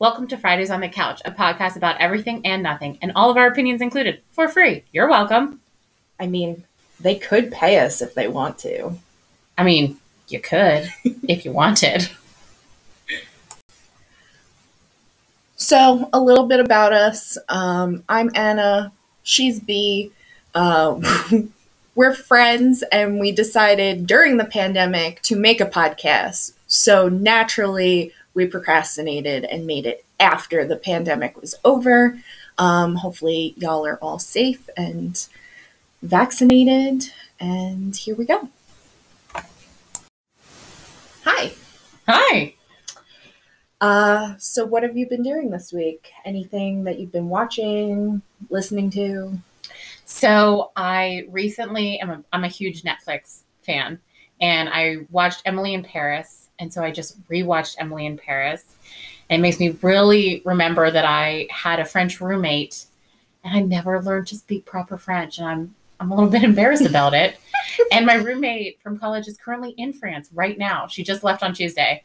Welcome to Fridays on the Couch, a podcast about everything and nothing, and all of our opinions included for free. You're welcome. I mean, they could pay us if they want to. I mean, you could if you wanted. So, a little bit about us. Um, I'm Anna. She's B. Uh, we're friends, and we decided during the pandemic to make a podcast. So, naturally, we procrastinated and made it after the pandemic was over. Um, hopefully, y'all are all safe and vaccinated. And here we go. Hi. Hi. Uh, so what have you been doing this week? Anything that you've been watching, listening to? So I recently am a, I'm a huge Netflix fan, and I watched Emily in Paris, and so I just rewatched Emily in Paris. And it makes me really remember that I had a French roommate, and I never learned to speak proper French, and I'm I'm a little bit embarrassed about it. and my roommate from college is currently in France right now. She just left on Tuesday,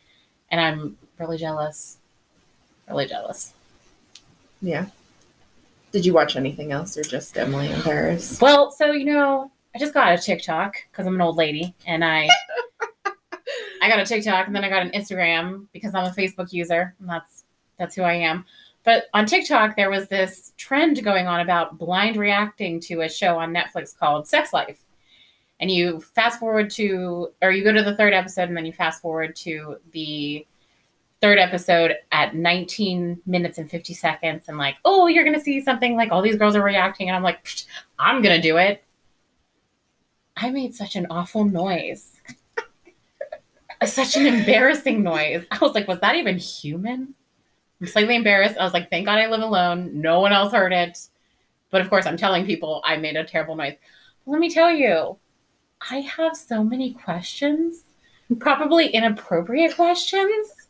and I'm really jealous. Really jealous. Yeah. Did you watch anything else or just Emily in Paris? Well, so you know, I just got a TikTok because I'm an old lady, and I I got a TikTok, and then I got an Instagram because I'm a Facebook user, and that's that's who I am. But on TikTok, there was this trend going on about blind reacting to a show on Netflix called Sex Life. And you fast forward to, or you go to the third episode, and then you fast forward to the third episode at 19 minutes and 50 seconds and like oh you're gonna see something like all these girls are reacting and i'm like i'm gonna do it i made such an awful noise such an embarrassing noise i was like was that even human i'm slightly embarrassed i was like thank god i live alone no one else heard it but of course i'm telling people i made a terrible noise let me tell you i have so many questions probably inappropriate questions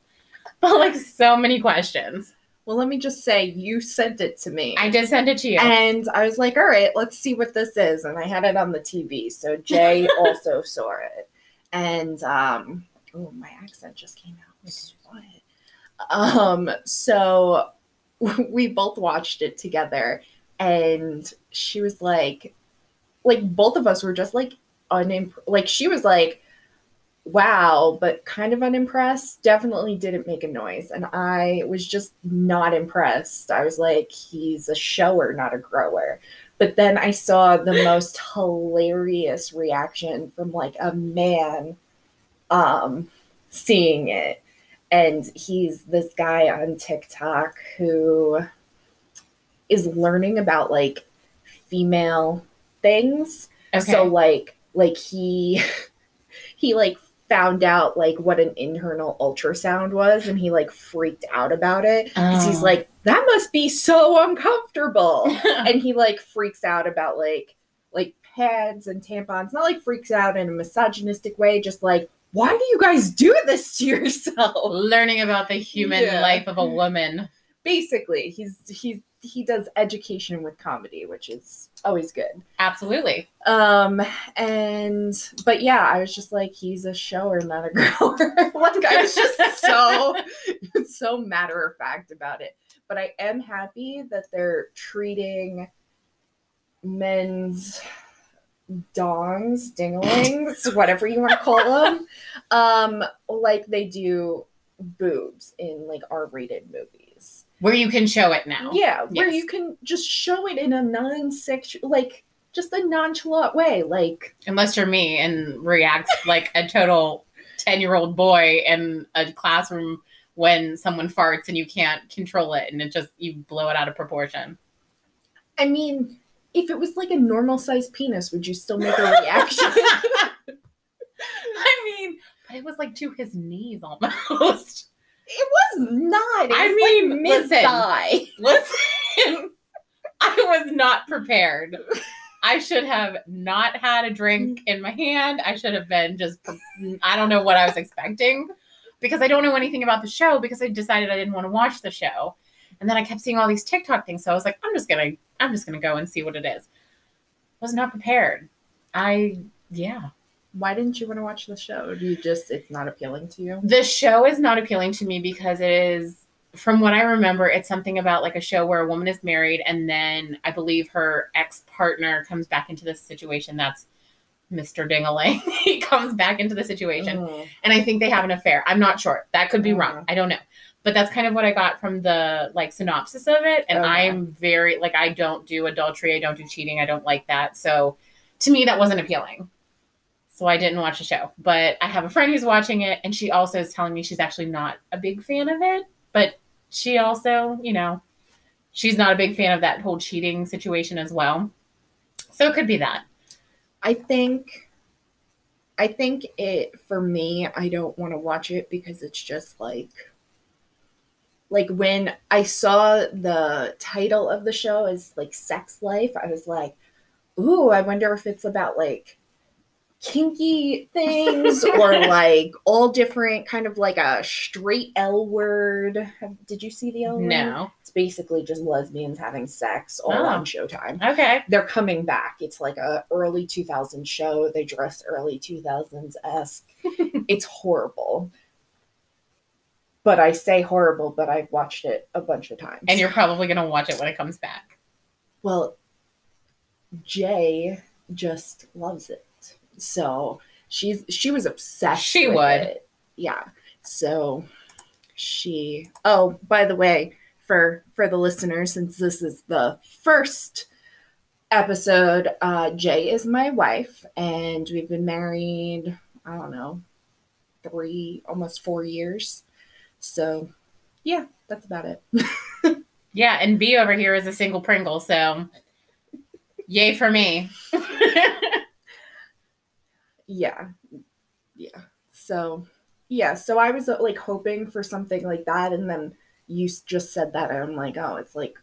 but like so many questions. Well, let me just say, you sent it to me. I did send it to you. And I was like, all right, let's see what this is. And I had it on the TV. So Jay also saw it. And um, oh, my accent just came out. What? Um, so we both watched it together. And she was like, like both of us were just like unimp like she was like wow, but kind of unimpressed. Definitely didn't make a noise. And I was just not impressed. I was like, he's a shower, not a grower. But then I saw the most hilarious reaction from like a man um, seeing it. And he's this guy on TikTok who is learning about like female things. Okay. So like like he he like found out like what an internal ultrasound was and he like freaked out about it because oh. he's like that must be so uncomfortable and he like freaks out about like like pads and tampons not like freaks out in a misogynistic way just like why do you guys do this to yourself learning about the human yeah. life of a woman basically he's he's he does education with comedy, which is always good. Absolutely. Um and but yeah, I was just like, he's a shower, not a grower. like I was just so so matter of fact about it. But I am happy that they're treating men's dongs, dinglings, whatever you want to call them, um, like they do boobs in like R-rated movies where you can show it now. Yeah, where yes. you can just show it in a non-sexual, like just a nonchalant way, like unless you're me and react like a total ten-year-old boy in a classroom when someone farts and you can't control it and it just you blow it out of proportion. I mean, if it was like a normal sized penis, would you still make a reaction? I mean, but it was like to his knees almost. It was not. It was I mean, like mid-thigh. Listen, listen. I was not prepared. I should have not had a drink mm. in my hand. I should have been just, I don't know what I was expecting because I don't know anything about the show because I decided I didn't want to watch the show. And then I kept seeing all these TikTok things. So I was like, I'm just going to, I'm just to go and see what it is. Was not prepared. I, yeah, why didn't you want to watch the show? Do you just it's not appealing to you? The show is not appealing to me because it is from what I remember, it's something about like a show where a woman is married and then I believe her ex partner comes back into this situation. That's Mr. Dingaling. he comes back into the situation. Mm. And I think they have an affair. I'm not sure. That could be Mhm. wrong. I don't know. But that's kind of what I got from the like synopsis of it. And Okay. I'm very like I don't do adultery, I don't do cheating, I don't like that. So to me that wasn't appealing. So I didn't watch the show. But I have a friend who's watching it and she also is telling me she's actually not a big fan of it. But she also, you know, she's not a big fan of that whole cheating situation as well. So it could be that. I think I think it for me I don't want to watch it because it's just like like when I saw the title of the show as like sex life I was like ooh I wonder if it's about like kinky things or like all different kind of like a straight L word. Did you see the L word? No. It's basically just lesbians having sex all Oh. on Showtime Okay. they're coming back. It's like a early 2000s show. They dress early 2000s esque. it's horrible. But I say horrible, but I've watched it a bunch of times. And you're probably gonna watch it when it comes back. well, Jay just loves it. So she's she was obsessed. She with would. it. Yeah. So she. Oh, by the way, for for the listeners, since this is the first episode, uh, Jay is my wife, and we've been married. I don't know, three, almost four years. So, yeah, that's about it. Yeah, and B over here is a single Pringle, so yay for me. yeah yeah so yeah so i was uh, like hoping for something like that and then you just said that and i'm like oh it's like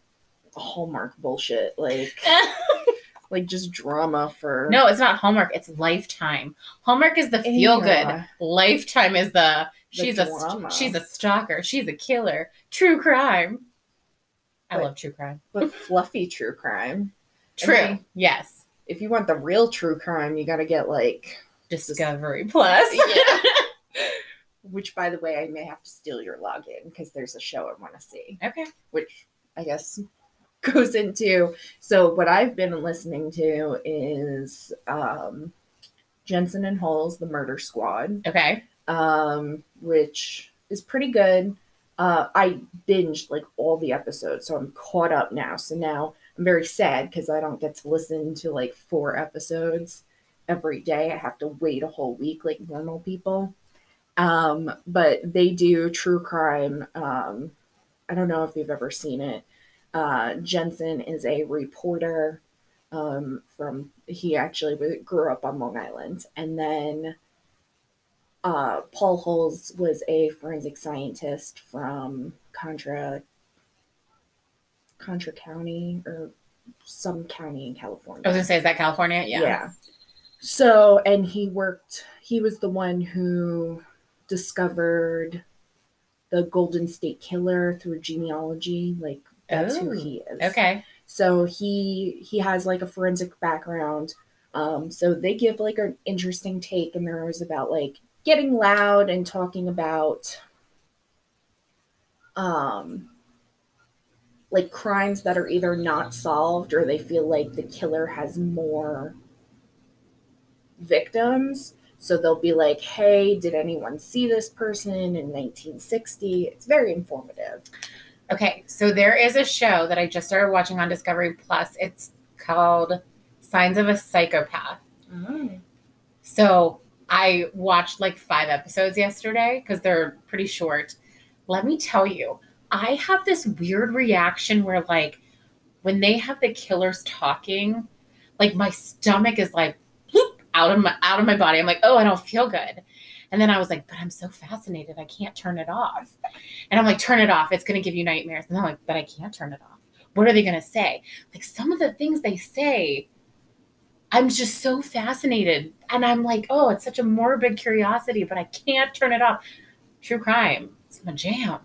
hallmark bullshit like like just drama for no, it's not Hallmark, it's Lifetime. Hallmark is the feel good. Yeah. Lifetime is the She's a drama. she's a stalker, she's a killer. True crime. I But- love true crime. but fluffy true crime True. then- yes. if you want the real true crime you gotta get like Discovery Plus. Yeah. which by the way i may have to steal your login because there's a show i want to see okay. which I guess goes into so what I've been listening to is um Jensen and Holes, the murder squad, Okay. Um, which is pretty good. Uh, I binged like all the episodes, so I'm caught up now. So now I'm very sad because I don't get to listen to like four episodes every day. I have to wait a whole week like normal people. Um, but they do true crime. Um, I don't know if you've ever seen it. Uh, Jensen is a reporter um, from, he actually grew up on Long Island. And then uh, Paul Holes was a forensic scientist from Contra, Contra County or some county in California. I was gonna say, is that California? Yeah. Yeah. So, and he worked, he was the one who discovered the Golden State Killer through genealogy. Like, that's who Oh, he is. Okay. So he he has like a forensic background. Um, so they give like an interesting take, and there was about like getting loud and talking about um like crimes that are either not solved or they feel like the killer has more victims. So they'll be like, "Hey, did anyone see this person in 1960?" It's very informative. Okay, so there is a show that I just started watching on Discovery Plus. It's called Signs of a Psychopath. So I watched like five episodes yesterday because they're pretty short. Let me tell you, I have this weird reaction where, like, when they have the killers talking, like my stomach is like whoop, out of my out of my body. I'm like, oh, I don't feel good. And then I was like, but I'm so fascinated, I can't turn it off. And I'm like, turn it off. It's gonna give you nightmares. And I'm like, but I can't turn it off. What are they gonna say? Like some of the things they say, I'm just so fascinated. And I'm like, oh, it's such a morbid curiosity, but I can't turn it off. True crime. It's my jam.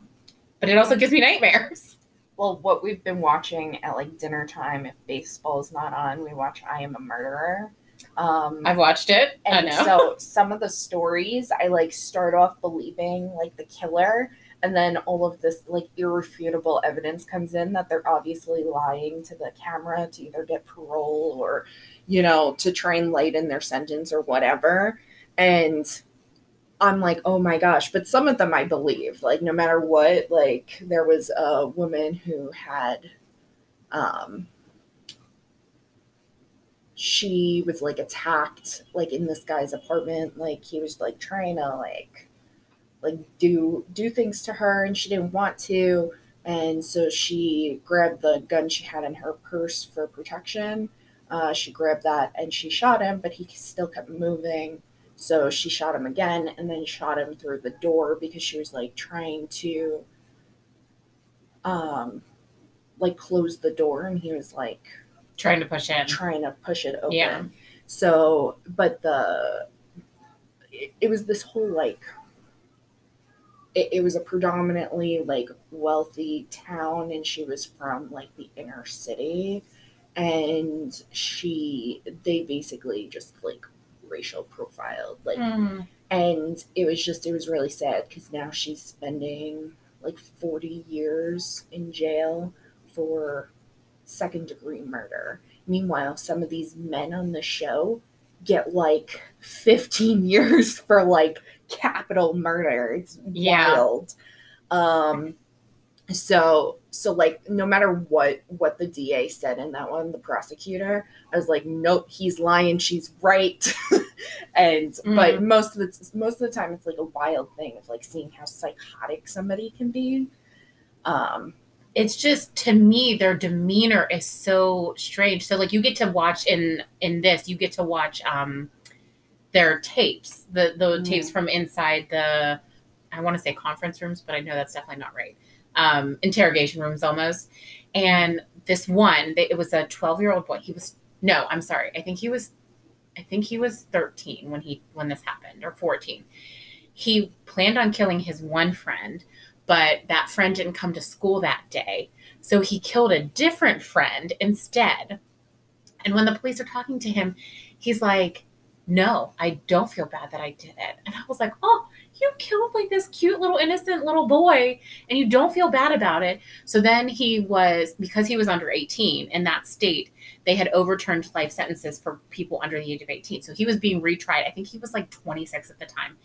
But it also gives me nightmares. Well, what we've been watching at like dinner time, if baseball's not on, we watch I Am a Murderer. Um, I've watched it. I and know. so some of the stories, I like start off believing like the killer, and then all of this like irrefutable evidence comes in that they're obviously lying to the camera to either get parole or you know to try and lighten their sentence or whatever. And i'm like oh my gosh. But some of them i believe like no matter what like there was a woman who had um she was like attacked like in this guy's apartment. Like he was like trying to like like do do things to her and she didn't want to and so she grabbed the gun she had in her purse for protection uh, she grabbed that and she shot him but he still kept moving so she shot him again and then shot him through the door because she was like trying to um like close the door and he was like Trying to push in. trying to push it open. Yeah. So, but the it, it was this whole like it, it was a predominantly like wealthy town and she was from like the inner city and she they basically just like racial profiled like Mm. and it was just it was really sad because now she's spending like 40 years in jail for second degree murder meanwhile some of these men on the show get like 15 years for like capital murder. It's Yeah. wild. Um so so like no matter what what the da said in that one the prosecutor i was like nope he's lying. She's right. And but most of the most of the time it's like a wild thing of like seeing how psychotic somebody can be. Um it's just to me their demeanor is so strange. So like you get to watch in in this you get to watch um their tapes the the Mhm. tapes from inside the i want to say conference rooms but i know that's definitely not right. Um interrogation rooms almost. And this one they, it was a 12 year old boy. He was no i'm sorry. I think he was i think he was 13 when he when this happened or 14 he planned on killing his one friend but that friend didn't come to school that day. So he killed a different friend instead. And when the police are talking to him, he's like, No, I don't feel bad that I did it. And I was like, Oh, you killed like this cute little innocent little boy and you don't feel bad about it. So then he was, because he was under 18 in that state, they had overturned life sentences for people under the age of 18. So he was being retried. I think he was like 26 at the time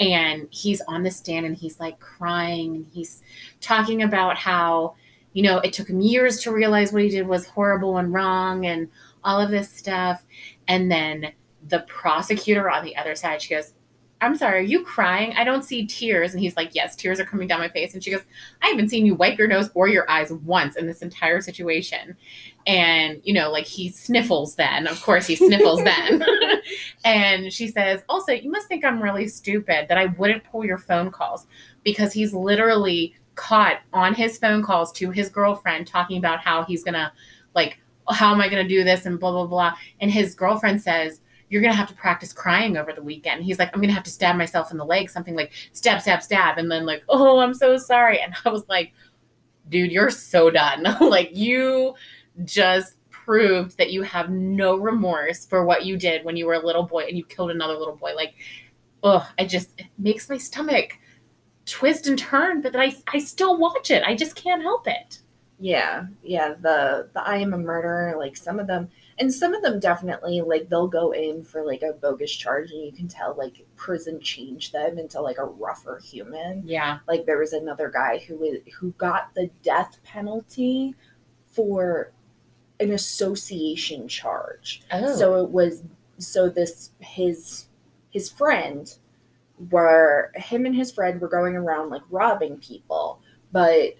and he's on the stand and he's like crying and he's talking about how you know it took him years to realize what he did was horrible and wrong and all of this stuff. And then the prosecutor on the other side she goes i'm sorry are you crying? I don't see tears. And he's like yes tears are coming down my face. And she goes i haven't seen you wipe your nose or your eyes once in this entire situation and you know like he sniffles then of course he sniffles then and she says, also, you must think I'm really stupid that I wouldn't pull your phone calls because he's literally caught on his phone calls to his girlfriend talking about how he's going to, like, how am I going to do this and blah, blah, blah. And his girlfriend says, you're going to have to practice crying over the weekend. He's like, I'm going to have to stab myself in the leg, something like stab, stab, stab. And then, like, oh, I'm so sorry. And I was like, dude, you're so done. like, you just proved that you have no remorse for what you did when you were a little boy and you killed another little boy. Like, oh, I just it makes my stomach twist and turn, but then I I still watch it. I just can't help it. yeah yeah the the i am a murderer like some of them and some of them definitely like they'll go in for like a bogus charge and you can tell like prison changed them into like a rougher human Yeah. like there was another guy who was who got the death penalty for an association charge. Oh. so it was so this his his friend were him and his friend were going around like robbing people. But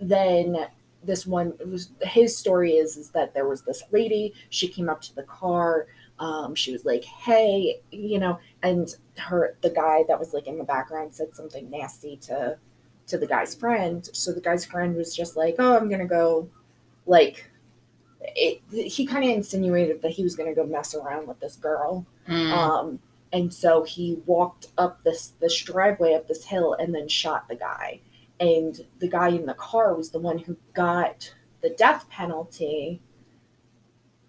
then this one it was his story is is that there was this lady she came up to the car um, she was like hey you know and her the guy that was like in the background said something nasty to to the guy's friend. So the guy's friend was just like oh i'm gonna go like it, he kind of insinuated that he was going to go mess around with this girl Mm. um, and so he walked up this this driveway up this hill and then shot the guy and the guy in the car was the one who got the death penalty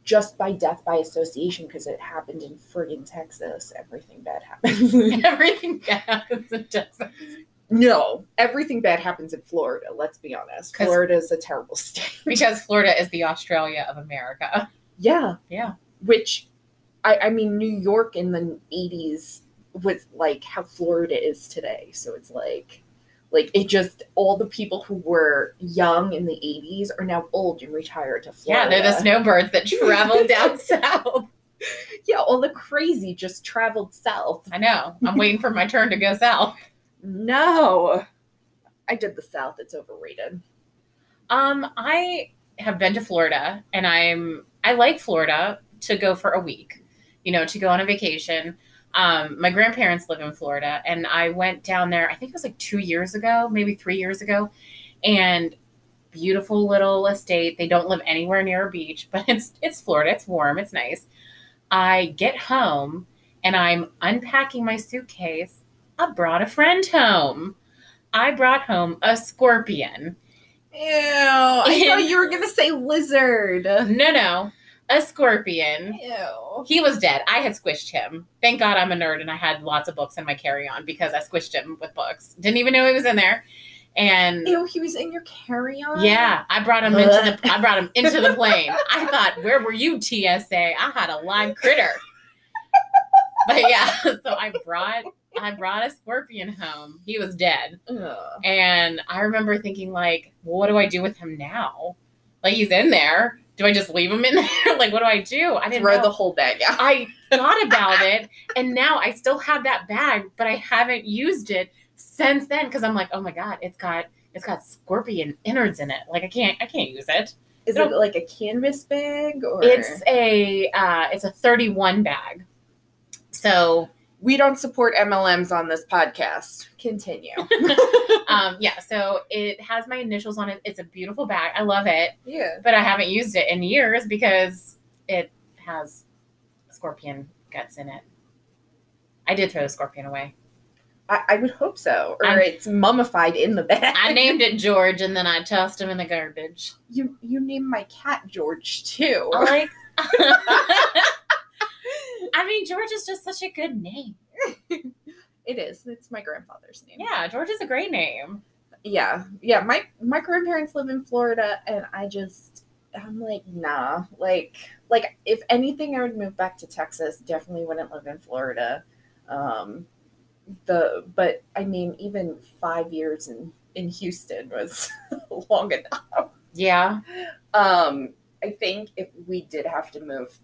just by death by association because it happened in friggin texas everything bad happens Everything bad happens in Texas. No, everything bad happens in Florida. Let's be honest. Florida is a terrible state. Because Florida is the Australia of America. yeah, Yeah. which I, I mean, New York in the '80s was like how Florida is today. So it's like, like it just all the people who were young in the '80s are now old and retired to Florida. Yeah, they're the snowbirds that travel down south. Yeah, all the crazy just traveled south. I know. I'm waiting for my turn to go south. No, I did the south. It's overrated. Um, I have been to Florida and I'm I like Florida to go for a week, you know, to go on a vacation. Um, my grandparents live in Florida and I went down there, I think it was like two years ago, maybe three years ago, and beautiful little estate. They don't live anywhere near a beach, but it's it's Florida, it's warm, it's nice. I get home and I'm unpacking my suitcase. I brought a friend home. I brought home a scorpion. Ew! I thought you were gonna say lizard. No, no, a scorpion. Ew. He was dead. I had squished him. Thank God I'm a nerd and I had lots of books in my carry on because I squished him with books. Didn't even know he was in there. And Ew, he was in your carry-on. yeah, I brought him into the I brought him into the plane. I thought, where were you, TSA? I had a live critter. But yeah, so I brought I brought a scorpion home. He was dead. Ugh. And I remember thinking, like, well, what do I do with him now? Like, he's in there. Do I just leave him in there? like, what do I do? I didn't Throw know. the whole bag out. I thought about it, and now I still have that bag, but I haven't used it since then because I'm like, oh my god, it's got it's got scorpion innards in it. Like, I can't I can't use it. Is it like a canvas bag or? It's a uh, it's a 31 bag. So we don't support MLMs on this podcast. Continue. um, yeah, so it has my initials on it. It's a beautiful bag. I love it. yeah. but I haven't used it in years because it has scorpion guts in it. I did throw the scorpion away. I, I would hope so. Or I'm- it's mummified in the bag. I named it George and then I tossed him in the garbage. you. You named my cat George too. I like. I mean, George is just such a good name. It is. It's my grandfather's name. Yeah, George is a great name. yeah yeah my my grandparents live in florida and i just i'm like nah like like if anything i would move back to texas definitely wouldn't live in florida um the but i mean even five years in in houston was long enough Yeah, um i think if we did have to move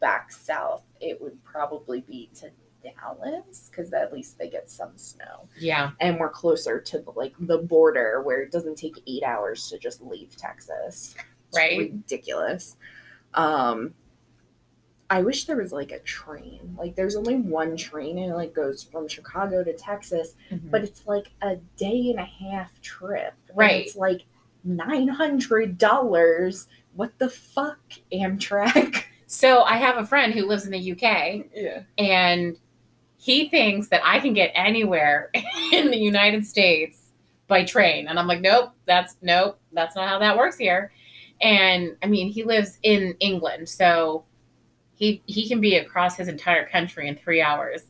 back south it would probably be to dallas because at least they get some snow yeah, and we're closer to the like the border where it doesn't take eight hours to just leave Texas. It's Right. Ridiculous. Um I wish there was like a train. Like there's only one train and it like goes from Chicago to Texas, Mhm. but it's like a day and a half trip. Right. It's like nine hundred dollars. What the fuck, Amtrak? So I have a friend who lives in the UK Yeah. and he thinks that I can get anywhere in the United States by train. And I'm like, nope, that's nope, that's not how that works here. And I mean, he lives in England, so he he can be across his entire country in three hours.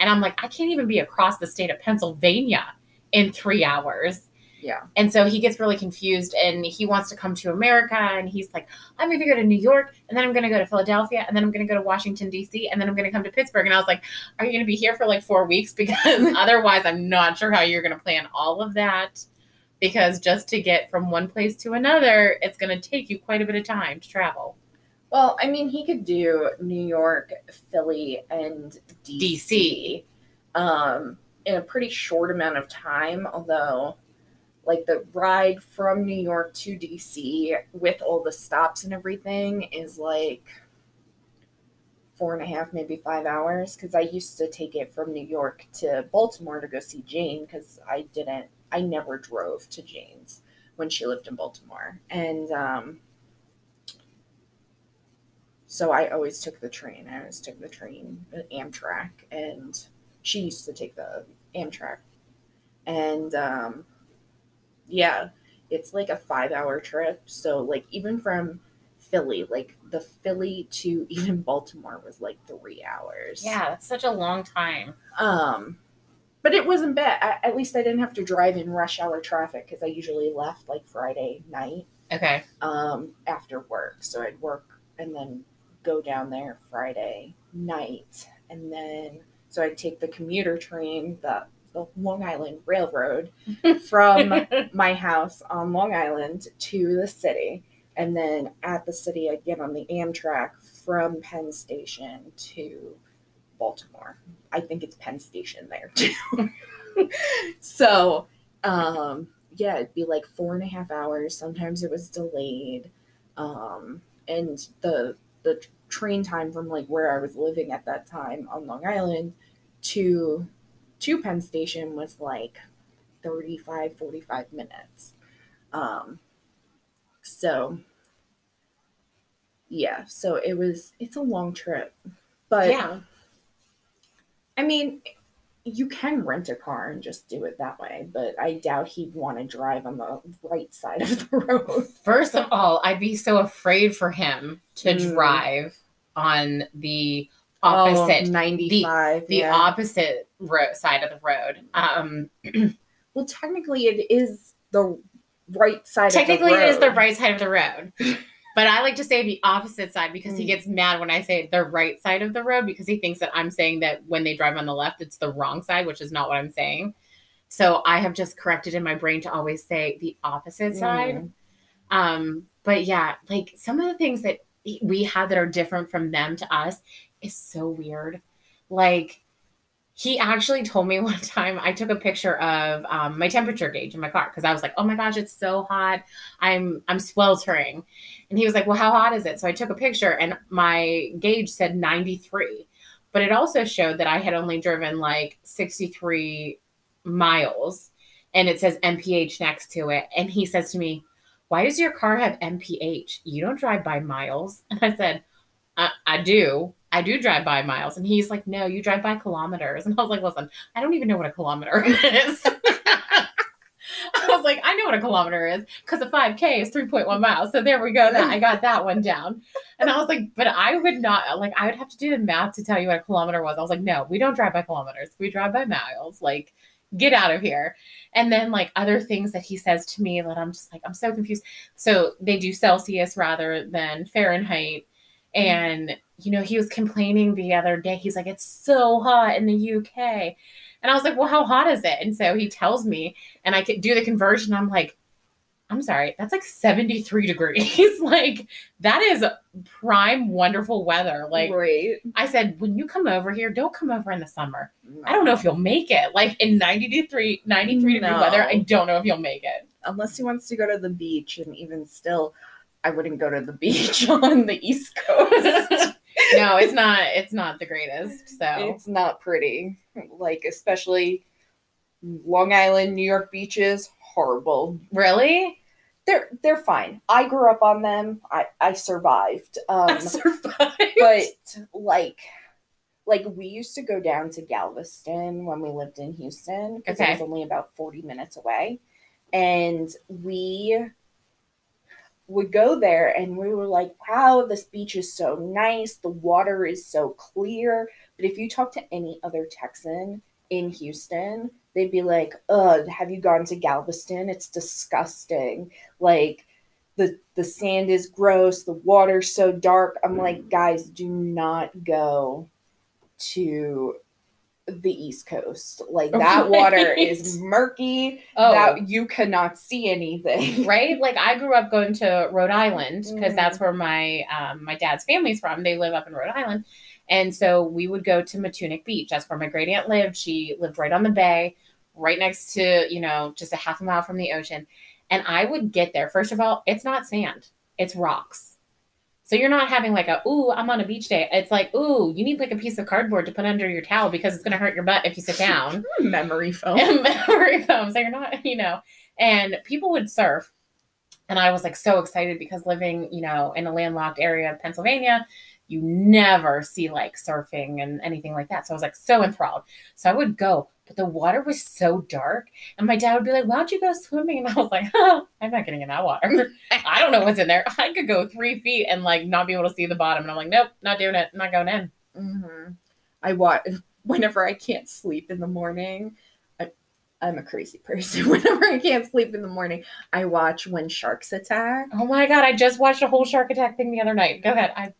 And I'm like, I can't even be across the state of Pennsylvania in three hours. Yeah. And so he gets really confused and he wants to come to America and he's like, I'm going to go to New York and then I'm going to go to Philadelphia and then I'm going to go to Washington, D.C. and then I'm going to come to Pittsburgh. And I was like, Are you going to be here for like four weeks? Because otherwise, I'm not sure how you're going to plan all of that. Because just to get from one place to another, it's going to take you quite a bit of time to travel. Well, I mean, he could do New York, Philly, and DC, DC. um, in a pretty short amount of time. Although, like the ride from New York to DC with all the stops and everything is like four and a half, maybe five hours. Because I used to take it from New York to Baltimore to go see Jane because I didn't, I never drove to Jane's when she lived in Baltimore, and um, so I always took the train. I always took the train, the Amtrak, and she used to take the Amtrak. And um, yeah, it's like a five hour trip. So, like, even from Philly, like the Philly to even Baltimore was like three hours. Yeah, that's such a long time. Um, but it wasn't bad. I, at least I didn't have to drive in rush hour traffic because I usually left like Friday night Okay. um, after work. So I'd work and then go down there Friday night, and then so I'd take the commuter train, the the Long Island Railroad, from my house on Long Island to the city. And then at the city, I'd get on the Amtrak from Penn Station to Baltimore. I think it's Penn Station there too. so, um, yeah, it'd be like four and a half hours. Sometimes it was delayed. Um, and the the train time from like where I was living at that time on Long Island to to Penn Station was like 35, 45 minutes. Um, so yeah, so it was, it's a long trip, but yeah. I mean, you can rent a car and just do it that way, but I doubt he'd want to drive on the right side of the road. First of all, I'd be so afraid for him to Mm. drive on the Oh, opposite 95. the yeah. opposite ro- side of the road. Um, well, technically, it is the right side technically, of the it is the right side of the road, but I like to say the opposite side because he Mm. gets mad when I say the right side of the road because he thinks that I'm saying that when they drive on the left, it's the wrong side, which is not what I'm saying. So I have just corrected in my brain to always say the opposite side. Mm. Um, but yeah, like some of the things that we have that are different from them to us is so weird. Like he actually told me one time I took a picture of um, my temperature gauge in my car because I was like, "Oh my gosh, it's so hot! I'm I'm sweltering," and he was like, "Well, how hot is it?" So I took a picture, and my gauge said 93, but it also showed that I had only driven like 63 miles, and it says MPH next to it. And he says to me, "Why does your car have MPH? You don't drive by miles." And I said, I, I do. I do drive by miles. And he's like, no, you drive by kilometers. And I was like, listen, I don't even know what a kilometer is. I was like, I know what a kilometer is because a 5K is 3.1 miles. So there we go. That I got that one down. And I was like, but I would not like I would have to do the math to tell you what a kilometer was. I was like, no, we don't drive by kilometers. We drive by miles. Like, get out of here. And then like other things that he says to me that I'm just like, I'm so confused. So they do Celsius rather than Fahrenheit. Mm-hmm. And you know, he was complaining the other day. He's like, it's so hot in the UK. And I was like, well, how hot is it? And so he tells me, and I could do the conversion. I'm like, I'm sorry, that's like 73 degrees. like, that is prime, wonderful weather. Like, right. I said, when you come over here, don't come over in the summer. I don't know if you'll make it. Like, in 93, 93 degree weather, I don't know if you'll make it. unless he wants to go to the beach, and even still, I wouldn't go to the beach on the East Coast. no, it's not, it's not the greatest. So, It's not pretty. Like, especially Long Island, New York beaches, horrible. really? They're they're fine. I grew up on them. I I survived. Um, I survived. but like like we used to go down to Galveston when we lived in Houston because it Okay. was only about 40 minutes away. And we would go there and we were like, wow, this beach is so nice. The water is so clear. But if you talk to any other Texan in Houston, they'd be like, ugh, have you gone to Galveston? It's disgusting. Like, the, the sand is gross, the water's so dark. I'm like, mm. guys, do not go to the East Coast. Like, that water is murky. Oh, That you cannot see anything. right? Like I grew up going to Rhode Island because Mhm. that's where my um, my dad's family's from. They live up in Rhode Island, and so we would go to Matunuck Beach. That's where my great aunt lived. She lived right on the bay, right next to you know just a half a mile from the ocean. And I would get there. First of all, it's not sand; it's rocks. So you're not having like a ooh, I'm on a beach day. It's like ooh, you need like a piece of cardboard to put under your towel because it's gonna hurt your butt if you sit down Memory foam. memory foam. So you're not, you know, and people would surf. And I was like so excited because living, you know, in a landlocked area of Pennsylvania, you never see like surfing and anything like that. So I was like so enthralled. So I would go, but the water was so dark. And my dad would be like, Why don't you go swimming? And I was like, oh, I'm not getting in that water. I don't know what's in there. I could go three feet and like not be able to see the bottom. And I'm like, Nope, not doing it. I'm not going in. hmm I watch whenever I can't sleep in the morning. I'm a crazy person. Whenever I can't sleep in the morning, I watch When Sharks Attack. Oh my god, I just watched a whole shark attack thing the other night. Go ahead. I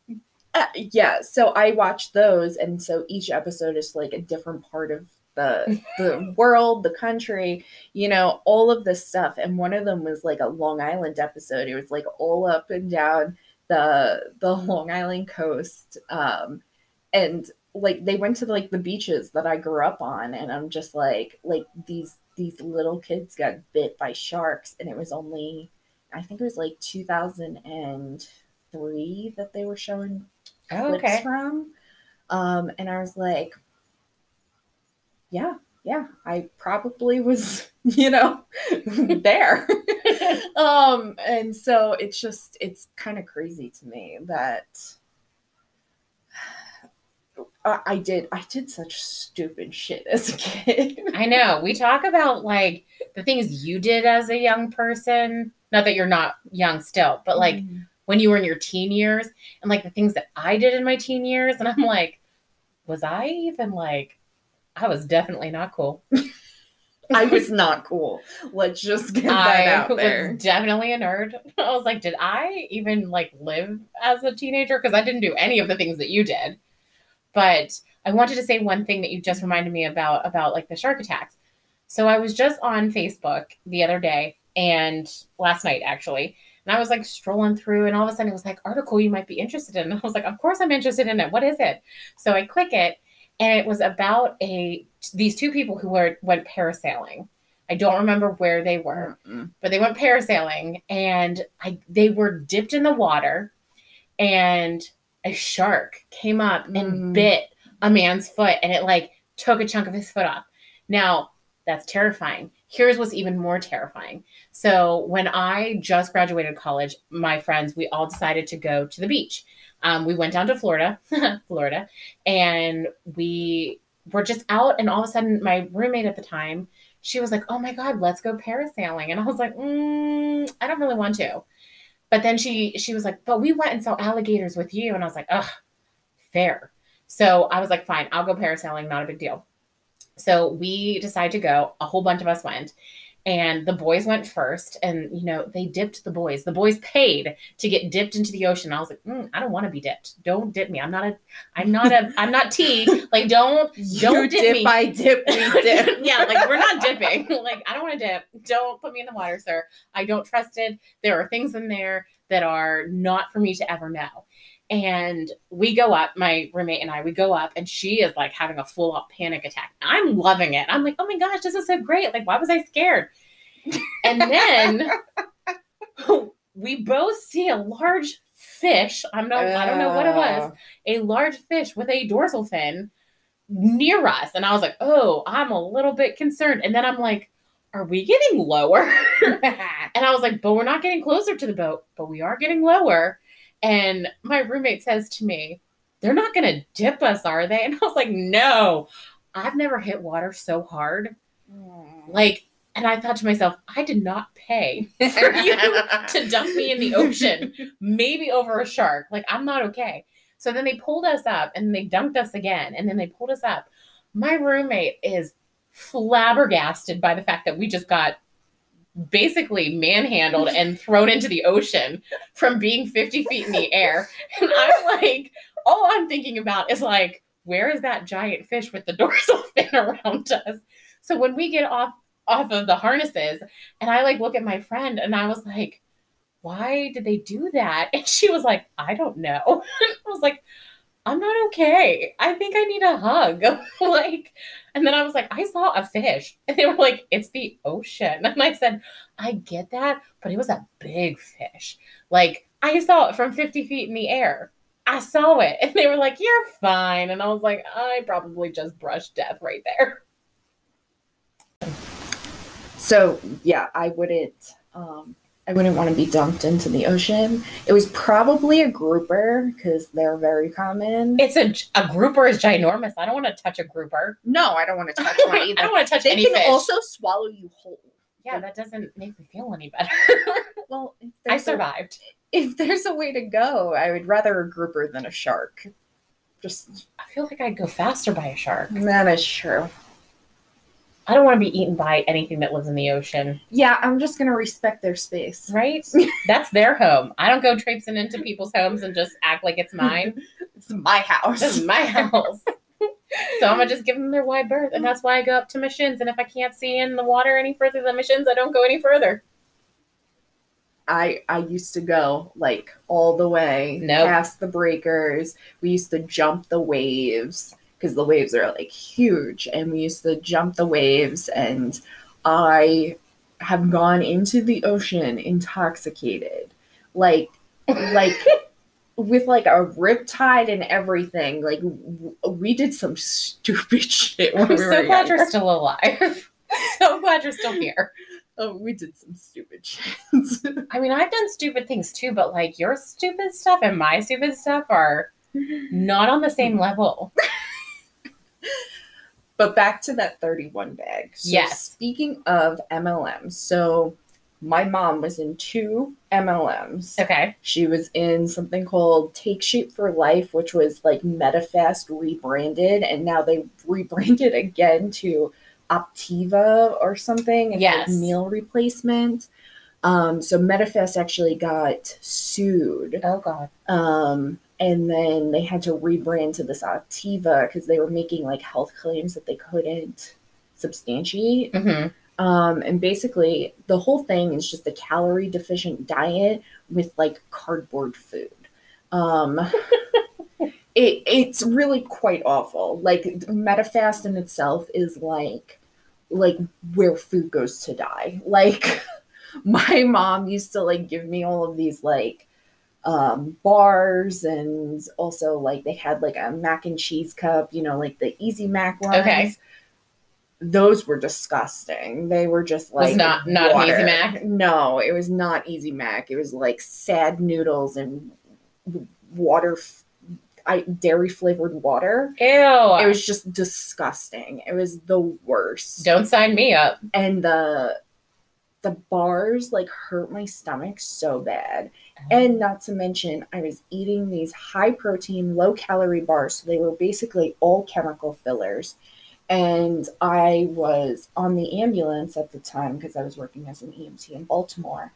Uh, yeah, so I watch those, and so each episode is like a different part of the the world, the country, you know, all of this stuff. And one of them was like a Long Island episode. It was like all up and down the the Long Island coast, um, and like they went to like the beaches that I grew up on, and I'm just like like these these little kids got bit by sharks, and it was only I think it was like 2003 that they were showing oh, clips okay. from. Um, and I was like, yeah, yeah, I probably was, you know, there. um, and so it's just, it's kind of crazy to me that I, I did, I did such stupid shit as a kid. I know. We talk about like the things you did as a young person. Not that you're not young still, but like when you were in your teen years and like the things that I did in my teen years. And I'm like, was I even like, I was definitely not cool. I was not cool. Let's just get that I out there. was definitely a nerd. I was like, did I even like live as a teenager? Because I didn't do any of the things that you did. But I wanted to say one thing that you just reminded me about about like the shark attacks. So I was just on Facebook the other day and last night actually, and I was like strolling through, and all of a sudden it was like article you might be interested in. And I was like, of course I'm interested in it. What is it? So I click it, and it was about a these two people who were went parasailing. I don't remember where they were, Mm-mm. but they went parasailing, and I they were dipped in the water, and a shark came up and Mm. bit a man's foot, and it like took a chunk of his foot off. Now that's terrifying. Here's what's even more terrifying. So when I just graduated college, my friends we all decided to go to the beach. Um, we went down to Florida, Florida, and we were just out. And all of a sudden, my roommate at the time, she was like, "Oh my god, let's go parasailing," and I was like, mm, "I don't really want to." But then she she was like, "But we went and saw alligators with you," and I was like, "Ugh, fair." So I was like, "Fine, I'll go parasailing. Not a big deal." So we decided to go. A whole bunch of us went. And the boys went first, and you know they dipped the boys. The boys paid to get dipped into the ocean. I was like, mm, I don't want to be dipped. Don't dip me. I'm not a, I'm not a, I'm not T. Like don't, don't dip, dip, me. I dip, we dip. yeah, like we're not dipping. Like I don't want to dip. Don't put me in the water, sir. I don't trust it. There are things in there that are not for me to ever know. And we go up, my roommate and I, we go up, and she is like having a full out panic attack. I'm loving it. I'm like, oh my gosh, this is so great. Like, why was I scared? And then we both see a large fish. I'm no, I don't know what it uh. was. A large fish with a dorsal fin near us. And I was like, oh, I'm a little bit concerned. And then I'm like, are we getting lower? and I was like, but we're not getting closer to the boat, but we are getting lower. And my roommate says to me, they're not going to dip us, are they? And I was like, no, I've never hit water so hard. Like, and I thought to myself, I did not pay for you to dump me in the ocean, maybe over a shark. Like, I'm not okay. So then they pulled us up and they dunked us again. And then they pulled us up. My roommate is flabbergasted by the fact that we just got basically manhandled and thrown into the ocean from being 50 feet in the air. And I'm like, all I'm thinking about is like, where is that giant fish with the dorsal fin around us? So when we get off off of the harnesses and I like look at my friend and I was like, why did they do that? And she was like, I don't know. I was like, I'm not okay. I think I need a hug. like, and then I was like, I saw a fish. And they were like, it's the ocean. And I said, I get that, but it was a big fish. Like, I saw it from 50 feet in the air. I saw it. And they were like, You're fine. And I was like, I probably just brushed death right there. So yeah, I wouldn't. Um, I wouldn't want to be dumped into the ocean. It was probably a grouper because they're very common. It's a, a grouper is ginormous. I don't want to touch a grouper. no, I don't want to touch one either. I don't want to touch They any can fish. also swallow you whole. yeah, that doesn't make me feel any better. Well, I there's a- survived. if there's a way to go, I would rather a grouper than a shark. Just I feel like I'd go faster by a shark. that is true. I don't want to be eaten by anything that lives in the ocean, Yeah, I'm just gonna respect their space. right? That's their home. I don't go traipsing into people's homes and just act like it's mine. It's my house. This is my house. So I'm gonna just give them their wide berth, and that's why I go up to missions. And if I can't see in the water any further than missions, I don't go any further. I I used to go like all the way Nope. past the breakers. We used to jump the waves because the waves are like huge, and we used to jump the waves. And I have gone into the ocean intoxicated, like like with like a riptide and everything. Like w- we did some stupid shit. When I'm we so glad younger. you're still alive. so glad you're still here. Oh, we did some stupid shit. I mean, I've done stupid things too, but like your stupid stuff and my stupid stuff are not on the same level. But back to that 31 bag. So Yes. Speaking of MLMs, so my mom was in two MLMs. Okay. She was in something called Take Shape for Life, which was like Medifast rebranded, and now they rebranded again to Optavia or something. It's Yes. like meal replacement. Um, so Medifast actually got sued Oh God. um, and then they had to rebrand to this Activa because they were making like health claims that they couldn't substantiate. hmm Um, and basically, the whole thing is just a calorie deficient diet with like cardboard food. Um, it it's really quite awful. Like Medifast in itself is like like where food goes to die. Like my mom used to like give me all of these like um bars and also like they had like a mac and cheese cup, you know, like the easy mac ones. Okay. Those were disgusting. They were just Was like not- not an Easy. Mac? No, it was not Easy Mac. It was like sad noodles and water, f- I dairy flavored water. Ew. It was just disgusting. It was the worst. Don't sign me up. And the the bars like hurt my stomach so bad. And not to mention, I was eating these high protein, low calorie bars. So they were basically all chemical fillers. And I was on the ambulance at the time because I was working as an EMT in Baltimore.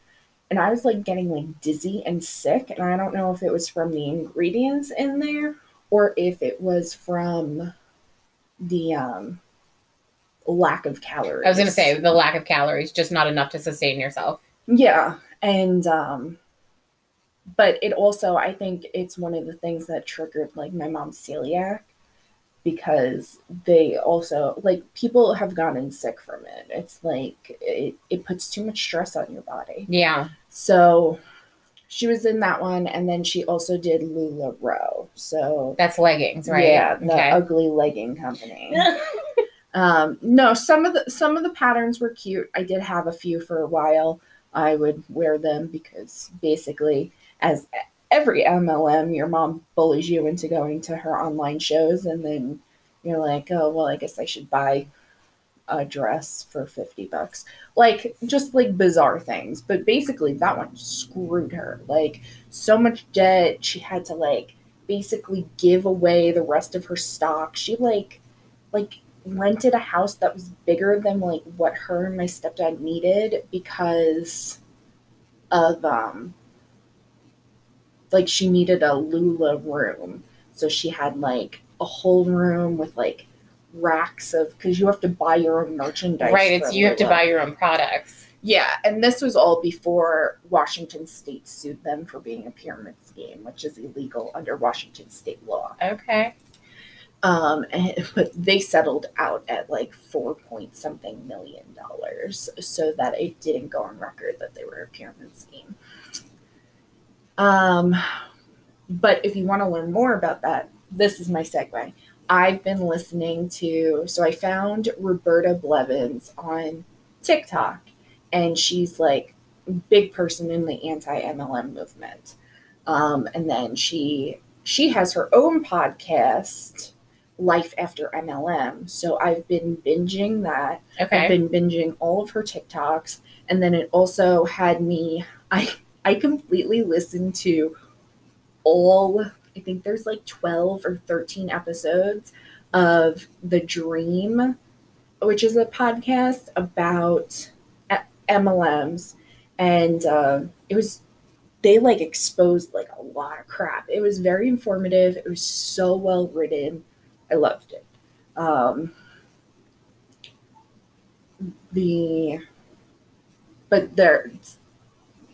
And I was like getting like dizzy and sick. And I don't know if it was from the ingredients in there or if it was from the um, lack of calories. I was gonna say the lack of calories, just not enough to sustain yourself. Yeah, and um but it also I think it's one of the things that triggered like my mom's celiac because they also like people have gotten sick from it. It's like it, it puts too much stress on your body. Yeah. So she was in that one and then she also did LuLaRoe. So That's leggings, right? yeah, the okay. ugly legging company. Um, no, some of the some of the patterns were cute. I did have a few for a while. I would wear them because basically, as every MLM, your mom bullies you into going to her online shows, and then you're like, oh well, I guess I should buy a dress for fifty bucks. Like just like bizarre things. But basically, that one screwed her. Like so much debt. She had to like basically give away the rest of her stock. She like like rented a house that was bigger than like what her and my stepdad needed because of um like she needed a Lula room. So she had like a whole room with like racks of because you have to buy your own merchandise. right. It's you have to buy your own products. Yeah, and this was all before Washington State sued them for being a pyramid scheme, which is illegal under Washington State law. Okay. Um, and, but they settled out at like four point something million dollars, so that it didn't go on record that they were a pyramid scheme. Um, but if you want to learn more about that, this is my segue. I've been listening to, so I found Roberta Blevins on TikTok, and she's like big person in the anti MLM movement. Um, and then she she has her own podcast Life After MLM. So I've been binging that. Okay. I've been binging all of her TikToks. And then it also had me I I completely listened to all I think there's like 12 or 13 episodes of the Dream which is a podcast about MLMs, and uh, it was they like exposed like a lot of crap. It was very informative. It was so well written. I loved it. Um, the but there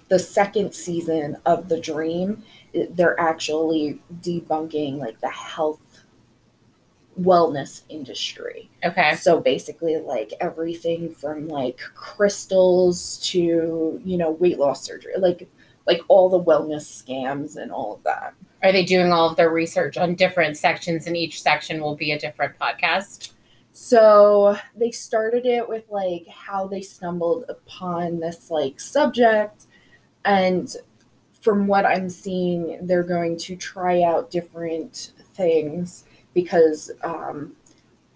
the second season of the dream they're actually debunking like the health wellness industry Okay. so basically like everything from like crystals to you know weight loss surgery like like all the wellness scams and all of that Are they doing all of their research on different sections, and each section will be a different podcast? So they started it with like how they stumbled upon this like subject. And from what I'm seeing, they're going to try out different things because um,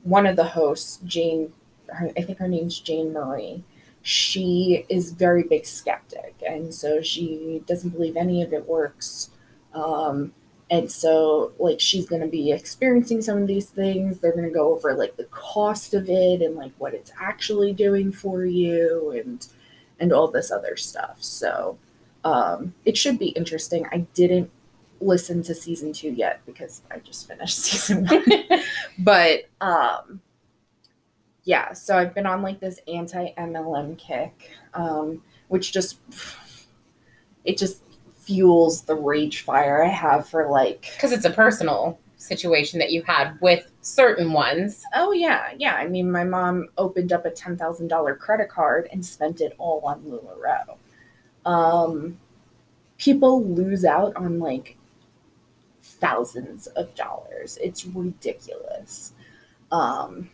one of the hosts, Jane, her, I think her name's Jane Marie, she is very big skeptic. And so she doesn't believe any of it works. Um, and so, like, she's going to be experiencing some of these things. They're going to go over, like, the cost of it and, like, what it's actually doing for you and, and all this other stuff. So, um, it should be interesting. I didn't listen to season two yet because I just finished season one. but, um, yeah, so I've been on, like, this anti MLM kick, um, which just, it just fuels the rage fire I have for like Because it's a personal situation that you had with certain ones. oh yeah yeah I mean my mom opened up a ten thousand dollar credit card and spent it all on Lularoe. Um, people lose out on like thousands of dollars. It's ridiculous. Um,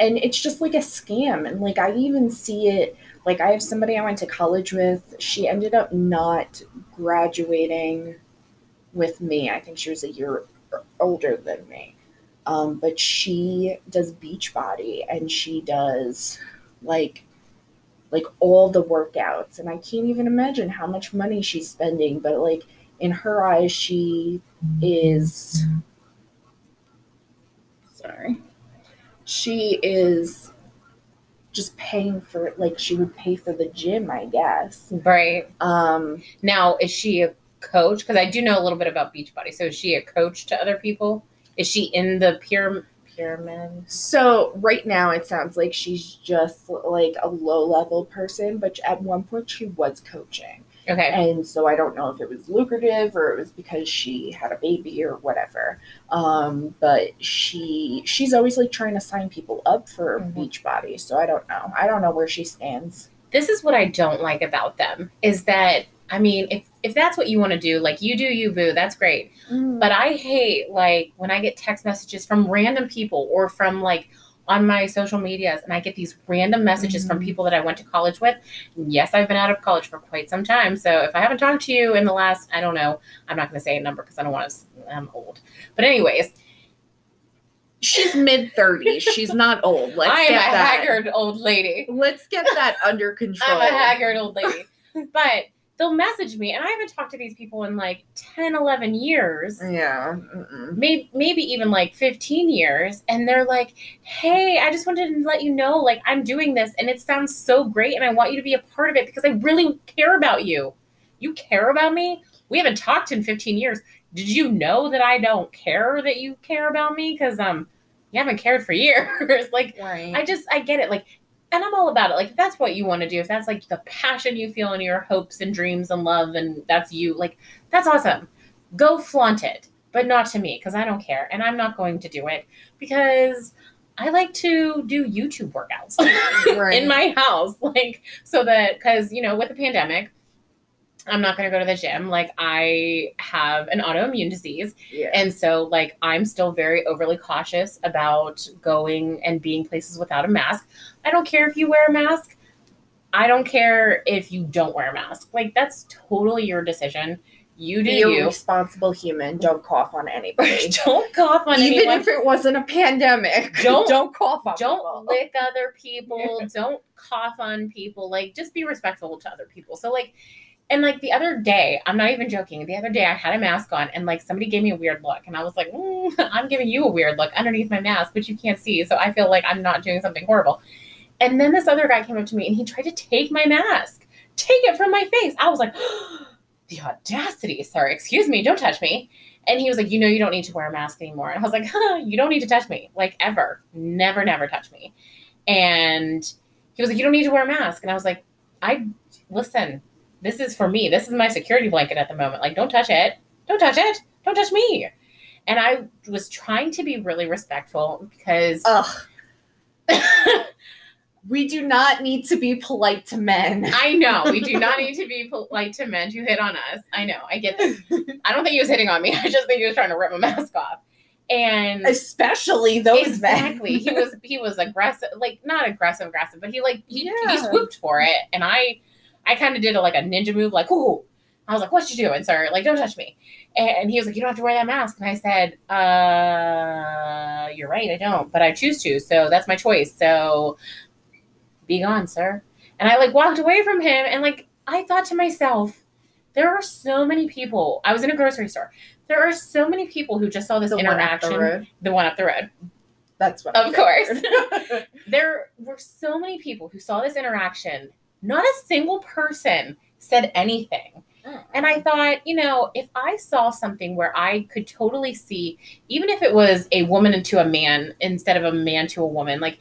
and it's just like a scam and like I even see it like I have somebody I went to college with. She ended up not graduating with me. I think she was a year older than me. Um, but she does Beachbody and she does like like all the workouts and I can't even imagine how much money she's spending, but like in her eyes she is sorry. She is just paying for it like she would pay for the gym, I guess. Right. Um Now, is she a coach? Because I do know a little bit about Beachbody. So is she a coach to other people? Is she in the pyram- pyramid? So right now it sounds like she's just like a low level person, but at one point she was coaching. Okay. And so I don't know if it was lucrative or it was because she had a baby or whatever. Um, but she she's always like trying to sign people up for Mhm. Beachbody. So I don't know. I don't know where she stands. This is what I don't like about them is that, I mean, if, if that's what you want to do, like you do you, boo, that's great. But I hate like when I get text messages from random people or from like on my social medias and I get these random messages from Mhm. people that I went to college with. Yes, I've been out of college for quite some time. So if I haven't talked to you in the last, I don't know, I'm not going to say a number because I don't want to, I'm old. But anyways, she's mid thirties. She's not old. Let's I am a that. haggard old lady. Let's get that under control. I'm a haggard old lady. but they'll message me and I haven't talked to these people in like 10, 11 years. Yeah. mm-mm. maybe maybe even like 15 years and they're like hey i just wanted to let you know like i'm doing this and it sounds so great and i want you to be a part of it because i really care about you you care about me we haven't talked in 15 years did you know that i don't care that you care about me because um you haven't cared for years like Right. I just I get it. Like and I'm all about it. Like if that's what you want to do, if that's like the passion you feel in your hopes and dreams and love and that's you, like that's awesome. Go flaunt it, but not to me because I don't care and I'm not going to do it because I like to do YouTube workouts Right. in my house like so that cuz you know with the pandemic I'm not going to go to the gym. Like I have an autoimmune disease yeah. and so, like, I'm still very overly cautious about going and being places without a mask. I don't care if you wear a mask. I don't care if you don't wear a mask. Like, that's totally your decision. You do be a you. responsible human. Don't cough on anybody. don't cough on Even anyone. if it wasn't a pandemic, Don't- don't cough on don't people. lick other people. don't cough on people. Like, just be respectful to other people. So, like, And like the other day, I'm not even joking. The other day, I had a mask on, and like somebody gave me a weird look, and I was like, mm, "I'm giving you a weird look underneath my mask, but you can't see." So I feel like I'm not doing something horrible. And then this other guy came up to me, and he tried to take my mask, take it from my face. I was like, "The audacity, sir! Excuse me, don't touch me." And he was like, "You know, you don't need to wear a mask anymore." And I was like, huh, "You don't need to touch me, like ever, never, never touch me." And he was like, "You don't need to wear a mask," and I was like, "I listen." This is for me. This is my security blanket at the moment. Like, don't touch it. Don't touch it. Don't touch me. And I was trying to be really respectful because Ugh. we do not need to be polite to men. I know we do not need to be polite to men who hit on us. I know. I get this. I don't think he was hitting on me. I just think he was trying to rip my mask off. And especially those exactly, men. Exactly. he was he was aggressive, like not aggressive, aggressive, but he like he, he swooped for it, and I I kind of did a, like a ninja move, like ooh. I was like, "What you doing, sir? Like, don't touch me." And he was like, "You don't have to wear that mask." And I said, "Uh, you're right, I don't, but I choose to, so that's my choice. So, be gone, sir." And I like walked away from him, and like I thought to myself, there are so many people. I was in a grocery store. There are so many people who just saw this The one the interaction. the one up the road. That's what. Of course. There were so many people who saw this interaction. Not a single person said anything. Mm. And I thought, you know, if I saw something where I could totally see, even if it was a woman to a man instead of a man to a woman, like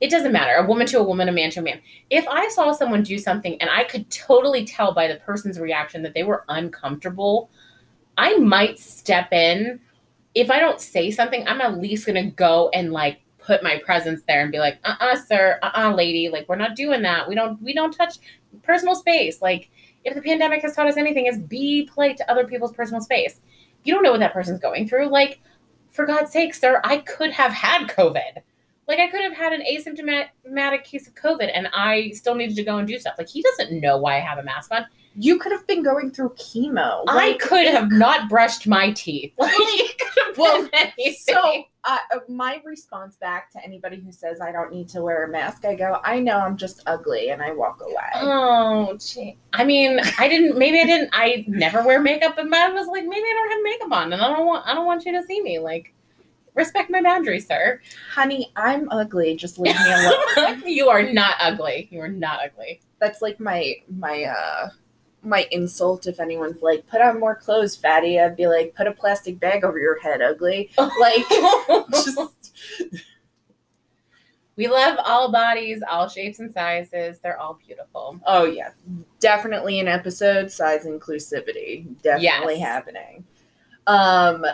it doesn't matter, a woman to a woman, a man to a man. If I saw someone do something and I could totally tell by the person's reaction that they were uncomfortable, I might step in. If I don't say something, I'm at least going to go and like put my presence there and be like, uh uh sir, uh uh lady, like we're not doing that. We don't, we don't touch personal space. Like, if the pandemic has taught us anything, is be polite to other people's personal space. You don't know what that person's going through. Like, for God's sake, sir, I could have had COVID. Like, I could have had an asymptomatic case of COVID and I still needed to go and do stuff. Like, he doesn't know why I have a mask on. You could have been going through chemo. I could have not brushed my teeth. Like, it could have Well, anything. So, uh, uh, my response back to anybody who says I don't need to wear a mask, I go, I know I'm just ugly, and I walk away. Oh, gee. I mean, I didn't. Maybe I didn't. I never wear makeup, but I was like, maybe I don't have makeup on, and I don't want. I don't want you to see me. Like, respect my boundaries, sir. Honey, I'm ugly. Just leave me alone. you are not ugly. You are not ugly. That's like my my uh my insult. If anyone's like, put on more clothes, fatty, I'd be like, put a plastic bag over your head, ugly. Like, just we love all bodies, all shapes and sizes. They're all beautiful. oh yeah, definitely an episode size inclusivity, definitely Yes. happening. Um,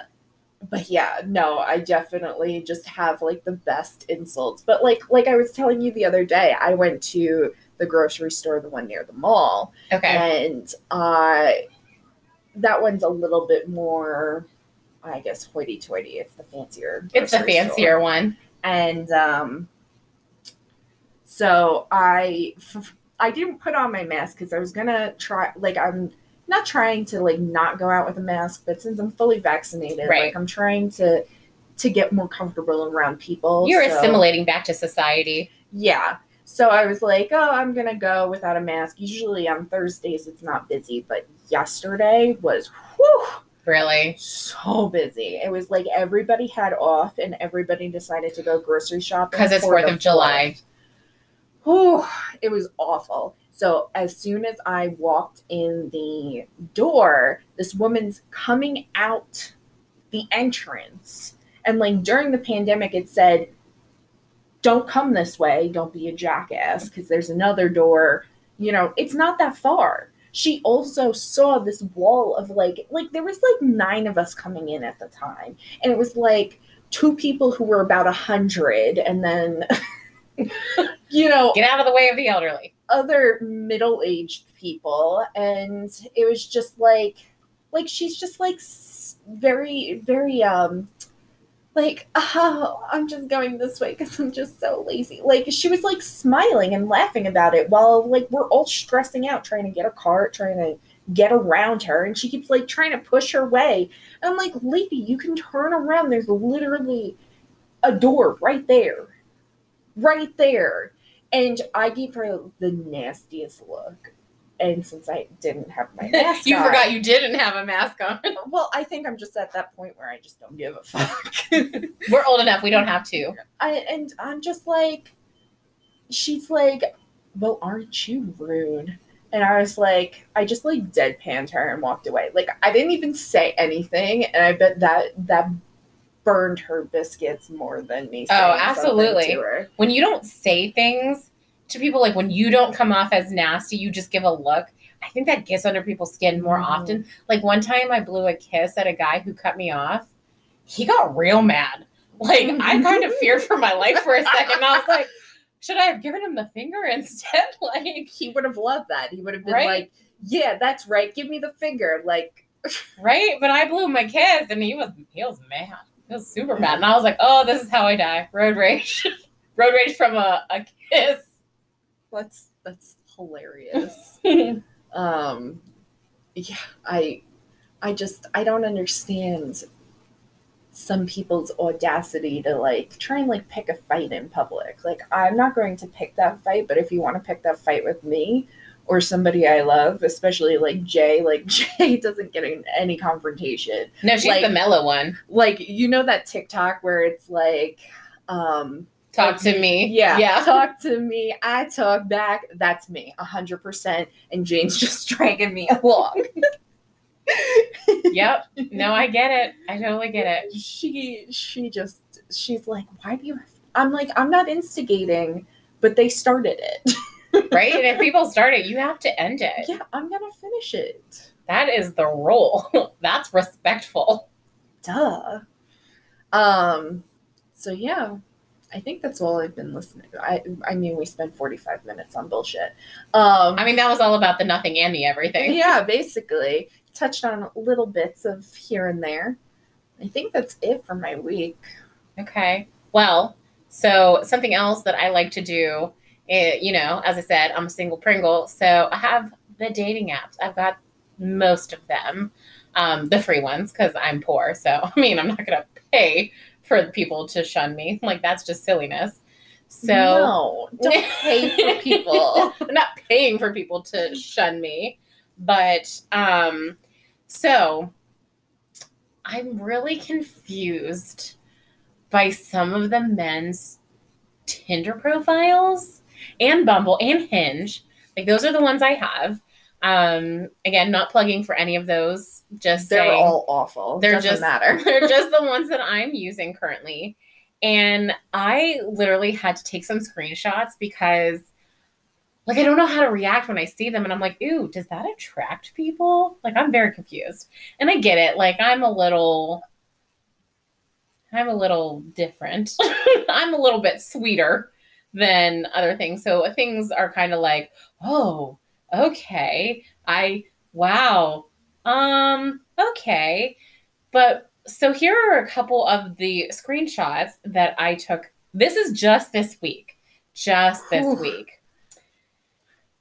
but yeah, no, I definitely just have like the best insults. But like like I was telling you the other day, I went to the grocery store, the one near the mall, Okay. and uh, that one's a little bit more, I guess, hoity-toity. It's the fancier. It's the grocery store. fancier one. and um, so I f- I didn't put on my mask because I was gonna try. Like I'm not trying to like not go out with a mask, but since I'm fully vaccinated, Right. like I'm trying to to get more comfortable around people. You're so- assimilating back to society. yeah. So I was like, oh, I'm gonna go without a mask. Usually on Thursdays it's not busy, but yesterday was whew, Really? so busy. It was like everybody had off and everybody decided to go grocery shopping Because it's Fourth the of July. Whew, it was awful. So as soon as I walked in the door, this woman's coming out the entrance. And like during the pandemic, it said, don't come this way. Don't be a jackass because there's another door. You know, it's not that far. She also saw this wall of like, like there was like nine of us coming in at the time. And it was like two people who were about a hundred and then, you know, Get out of the way of the elderly. other middle-aged people and it was just like like she's just like very very um like oh i'm just going this way because i'm just so lazy. Like she was like smiling and laughing about it while like we're all stressing out trying to get a cart trying to get around her and she keeps like trying to push her way. And i'm like lady you can turn around. There's literally a door right there. Right there. And I gave her the nastiest look. And since I didn't have my mask you on- forgot you didn't have a mask on. Well, I think I'm just at that point where I just don't give a fuck. We're old enough. We don't have to. I, and I'm just like, she's like, well, aren't you rude? And I was like, I just like deadpanned her and walked away. Like I didn't even say anything, and I bet that that burned her biscuits more than me. Oh, absolutely. When you don't say things to people, like when you don't come off as nasty, you just give a look. I think that gets under people's skin more Mhm. often. Like one time I blew a kiss at a guy who cut me off. He got real mad. Like I kind of feared for my life for a second. I was like, should I have given him the finger instead? Like, He would have loved that. He would have been Right? like, yeah, that's right. Give me the finger. Like, right? But I blew my kiss and he was he was mad. He was super mad. And I was like, oh, this is how I die. Road rage. Road rage from a, a kiss. That's that's hilarious. um yeah i i just i don't understand some people's audacity to like try and like pick a fight in public like i'm not going to pick that fight but if you want to pick that fight with me or somebody i love especially like jay like jay doesn't get in any confrontation No, she's Like- the mellow one. like you know that tiktok where it's like um Talk to me. yeah, Yeah. Talk to me. I talk back. That's me, hundred percent. And Jane's just dragging me along. yep. No, I get it. I totally get it. She she just she's like, why do you? I'm like, I'm not instigating, but they started it. Right? And if people start it, you have to end it. yeah, I'm gonna finish it. That is the rule. That's respectful. Duh. Um. So yeah. I think that's all I've been listening. to. I I mean, we spent 45 minutes on bullshit. Um, I mean, that was all about the nothing and the everything. yeah, basically touched on little bits of here and there. I think that's it for my week. Okay. Well, so something else that I like to do, eh, you know, as I said, I'm a single Pringle. So I have the dating apps. I've got most of them, um, the free ones, because I'm poor. So, I mean, I'm not going to pay for people to shun me. Like, that's just silliness. So, no, don't pay for people. I'm not paying for people to shun me. But um so I'm really confused by some of the men's Tinder profiles and Bumble and Hinge. Like those are the ones I have. Um again, not plugging for any of those, just They're saying all awful. They're Doesn't just- matter. they're just the ones that I'm using currently. And I literally had to take some screenshots because like I don't know how to react when I see them and I'm like, "Ooh, does that attract people?" Like I'm very confused. And I get it. Like I'm a little I'm a little different. I'm a little bit sweeter than other things. So things are kind of like, "Oh, okay. I wow. Um, okay." But so here are a couple of the screenshots that I took. This is just this week. Just this week.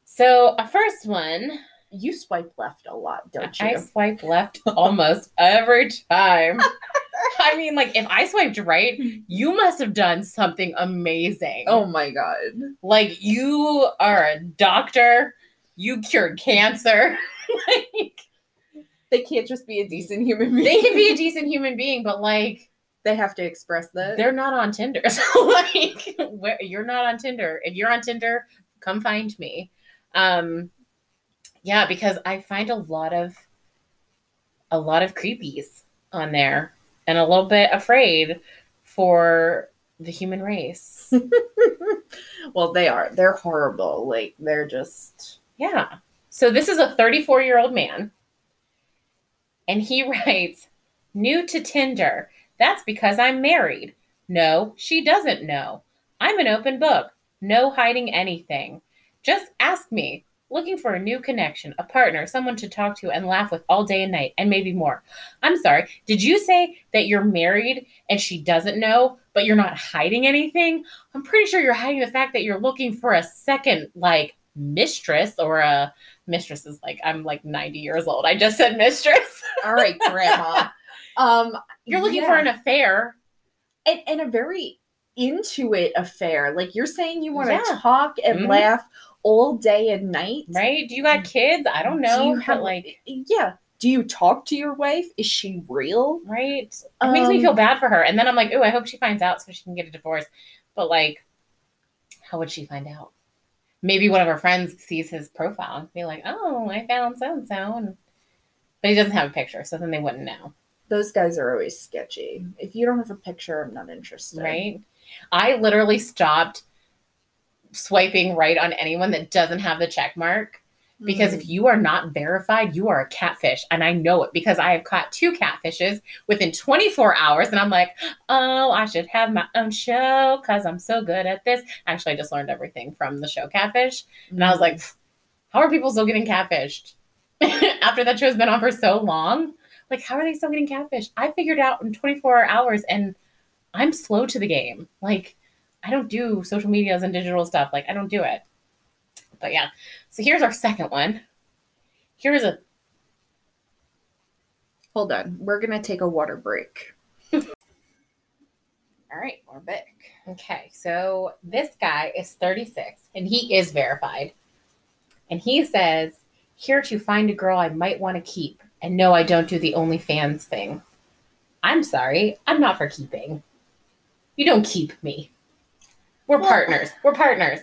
So a first one, You swipe left a lot, don't you? I swipe left almost every time. I mean, like if I swiped right, you must have done something amazing. oh my god. like you are a doctor, you cured cancer. like They can't just be a decent human being. they can be a decent human being, but like They have to express that. they're not on Tinder. So like where, you're not on Tinder. If you're on Tinder, come find me. Um yeah, because I find a lot of a lot of creepies on there and a little bit afraid for the human race. well, they are. They're horrible. Like they're just. Yeah. So this is a 34 year old man and he writes, New to Tinder. That's because I'm married. No, she doesn't know. I'm an open book. No hiding anything. Just ask me. Looking for a new connection, a partner, someone to talk to and laugh with all day and night, and maybe more. I'm sorry, did you say that you're married and she doesn't know, but you're not hiding anything? I'm pretty sure you're hiding the fact that you're looking for a second, like, mistress or a mistress is like, I'm like 90 years old. I just said mistress. All right, grandma. um, You're looking for an affair. and, and a very into it affair. Like you're saying you want to Yeah. talk and Mhm. laugh all day and night. Right? Do you got kids? I don't know. Do you have like, yeah. Do you talk to your wife? Is she real? right? It makes me Um, feel bad for her. And then I'm like, oh, I hope she finds out so she can get a divorce. But like, how would she find out? Maybe one of her friends sees his profile and be like, oh, I found so and so. But he doesn't have a picture, so then they wouldn't know. Those guys are always sketchy. If you don't have a picture, I'm not interested. Right? I literally stopped swiping right on anyone that doesn't have the check mark because Mm. if you are not verified, you are a catfish. And I know it because I have caught two catfishes within 24 hours. And I'm like, oh, I should have my own show because I'm so good at this. Actually, I just learned everything from the show Catfish. And I was like, how are people still getting catfished after that show's been on for so long? Like, how are they still getting catfished? I figured out in 24 hours and I'm slow to the game. Like, I don't do social medias and digital stuff. Like, I don't do it. But yeah. So here's our second one. Here's a hold on. We're gonna take a water break. all right, we're back. Okay, so this guy is 36 and he is verified. And he says, Here to find a girl I might want to keep. And no, I don't do the OnlyFans thing. I'm sorry, I'm not for keeping. You don't keep me. We're partners. We're partners.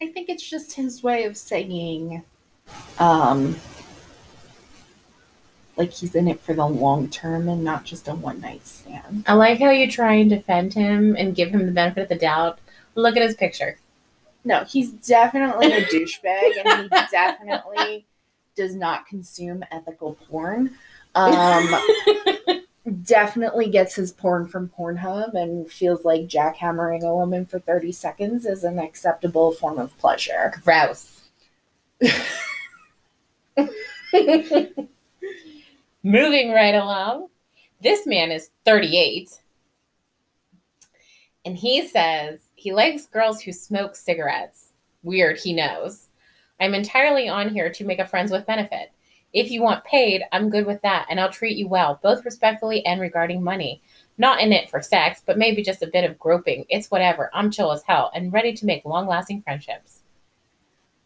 I think it's just his way of saying, um, like he's in it for the long term and not just a one night stand. I like how you try and defend him and give him the benefit of the doubt. Look at his picture. No, he's definitely a douchebag, and he definitely does not consume ethical porn. Um, definitely gets his porn from Pornhub and feels like jackhammering a woman for 30 seconds is an acceptable form of pleasure. Gross. Moving right along. This man is 38. And he says he likes girls who smoke cigarettes. Weird, he knows. I'm entirely on here to make a friends with benefit. If you want paid, I'm good with that, and I'll treat you well, both respectfully and regarding money. Not in it for sex, but maybe just a bit of groping. It's whatever. I'm chill as hell and ready to make long lasting friendships.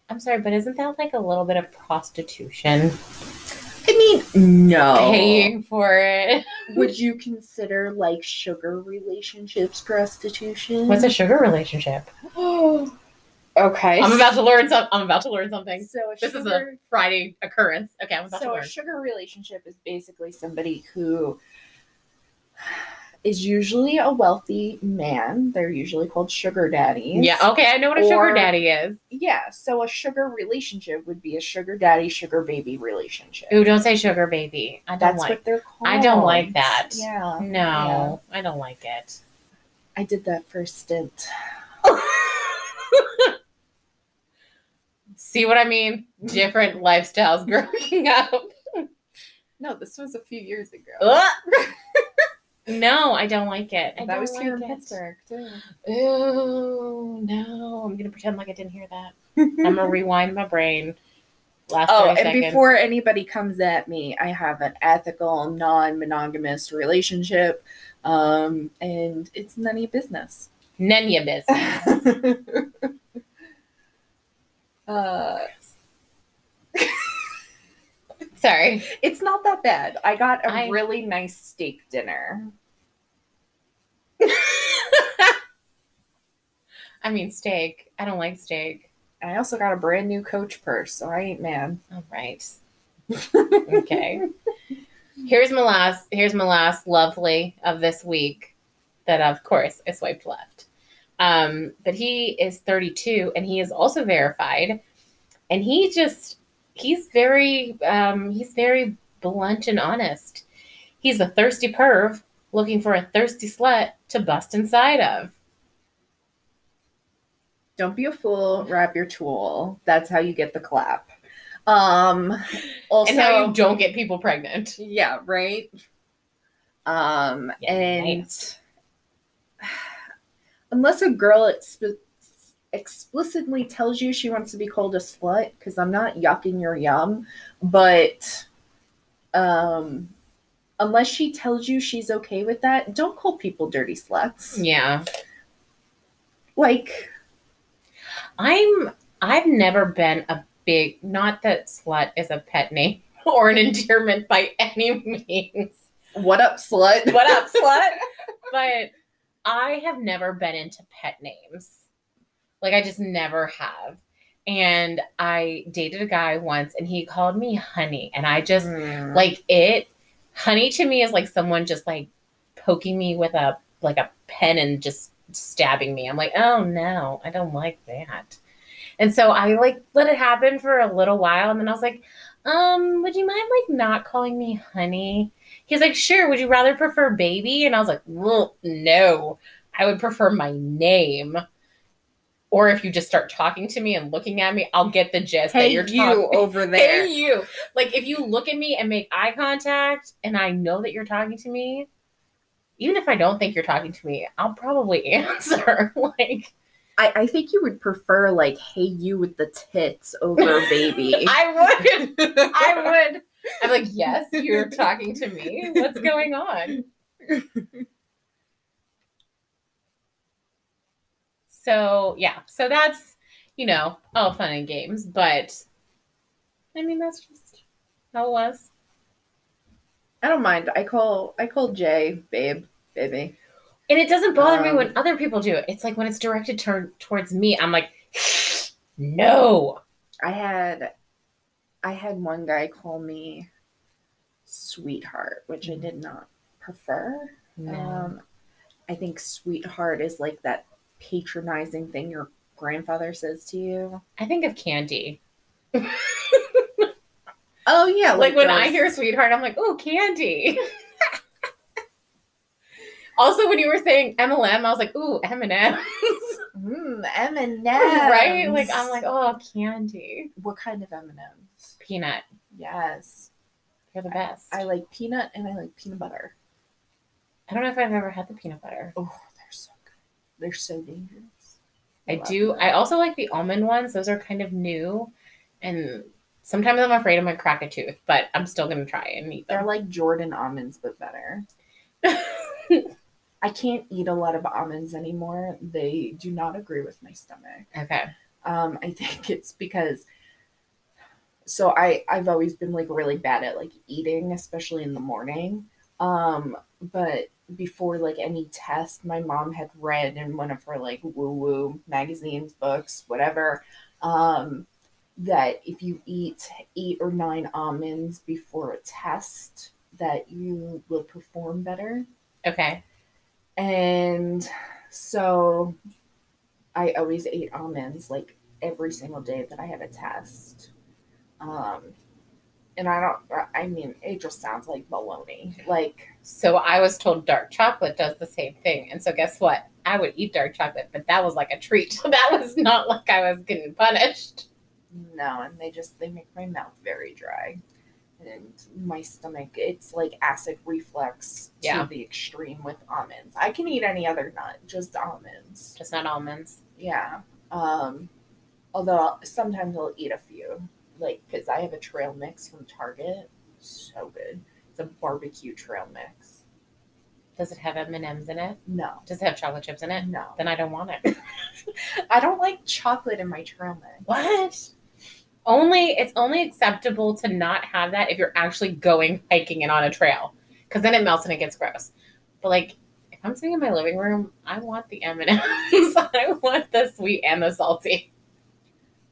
I'm sorry, but isn't that like a little bit of prostitution? I mean, no. Paying for it. Would you consider like sugar relationships prostitution? What's a sugar relationship? Oh, okay. I'm about to learn some. I'm about to learn something. So a This is a Friday occurrence. Okay, I'm about to learn. so a sugar relationship is basically somebody who is usually a wealthy man. They're usually called sugar daddies. Yeah. Okay, I know what a sugar daddy is. Yeah. So a sugar relationship would be a sugar daddy, sugar baby relationship. Ooh, don't say sugar baby. I don't That's like. what they're called. I don't like that. Yeah. No, I don't like it. I did that for a stint. See what I mean? Different lifestyles growing up. No, this was a few years ago. No, I don't like it. I that was like here in it. Pittsburgh too. Ooh, no. I'm gonna pretend like I didn't hear that. I'm gonna rewind my brain. Last Oh, and seconds. before anybody comes at me, I have an ethical, non-monogamous relationship, um, and it's none of your business. none of your business. Uh, Sorry. it's not that bad. I got a I- really nice steak dinner. I mean steak. I don't like steak. I also got a brand new Coach purse, so I ain't mad. All right. Okay. here's my last. Here's my last lovely of this week. That of course I swiped left. Um, but he is 32 and he is also verified, and he just he's very um, he's very blunt and honest. He's a thirsty perv looking for a thirsty slut to bust inside of. Don't be a fool. Wrap your tool. That's how you get the clap. Um, also, and how you don't get people pregnant. Yeah, right. Um, Yeah, and unless a girl exp- explicitly tells you she wants to be called a slut, because I'm not yucking your yum, but um, unless she tells you she's okay with that, don't call people dirty sluts. Yeah. Like, I'm I've never been a big not that slut is a pet name or an endearment by any means. what up, slut? What up, slut? But I have never been into pet names. Like I just never have. And I dated a guy once and he called me honey and I just Mm. like it honey to me is like someone just like poking me with a like a pen and just stabbing me i'm like oh no i don't like that and so i like let it happen for a little while and then i was like um would you mind like not calling me honey he's like sure would you rather prefer baby and i was like well no i would prefer my name or if you just start talking to me and looking at me i'll get the gist that you're you talking over there. Hey, you. Like, if you look at me and make eye contact and I know that you're talking to me, even if I don't think you're talking to me, I'll probably answer. like, I, I think you would prefer like "Hey you" with the tits over "baby." I would. I would. I'm like, yes, you're talking to me. What's going on? So, yeah. So that's, you know, all fun and games. But, I mean, that's just how it was. I don't mind. I call I call Jay babe, baby. And it doesn't bother me Um, when other people do it. It's like when it's directed tur- towards me, I'm like, no. I had I had one guy call me sweetheart, which I did not prefer. Um, I think sweetheart is like that patronizing thing your grandfather says to you. I think of candy. Oh yeah, Like when I hear sweetheart, I'm like, oh, candy. also, when you were saying MLM, I was like, ooh, M&M. mm, M and right? Like, I'm like, oh, candy. what kind of M and M's? Peanut. Yes, You're the best. I like peanut and I like peanut butter. I don't know if I've ever had the peanut butter. Oh, they're so good. They're so dangerous. I love do. them. I also like the almond ones. Those are kind of new. And sometimes I'm afraid I'm going to crack a tooth, but I'm still going to try and eat them. They're like Jordan almonds, but better. I can't eat a lot of almonds anymore. They do not agree with my stomach. okay. Um, I think it's because so I I've always been like really bad at like eating, especially in the morning. Um, but before like any test, my mom had read in one of her like woo woo magazines, books, whatever, um, that if you eat eight or nine almonds before a test, that you will perform better. Okay. And so I always ate almonds like every single day that I had a test. Um, and I don't, I mean, it just sounds like baloney. Like, So I was told dark chocolate does the same thing. And so guess what? I would eat dark chocolate, but that was like a treat. that was not like I was getting punished. no, and they just, they make my mouth very dry. And my stomach, it's like acid reflux to Yeah. the extreme with almonds. I can eat any other nut, just almonds. Just not almonds. Yeah. Um, although sometimes I'll eat a few, like because I have a trail mix from Target. So good. It's a barbecue trail mix. Does it have M&Ms in it? No, Does it have chocolate chips in it? no. Then I don't want it. I don't like chocolate in my trail mix. what? Only it's only acceptable to not have that if you're actually going hiking and on a trail, because then it melts and it gets gross. But like, if I'm sitting in my living room, I want the M and M's. I want the sweet and the salty.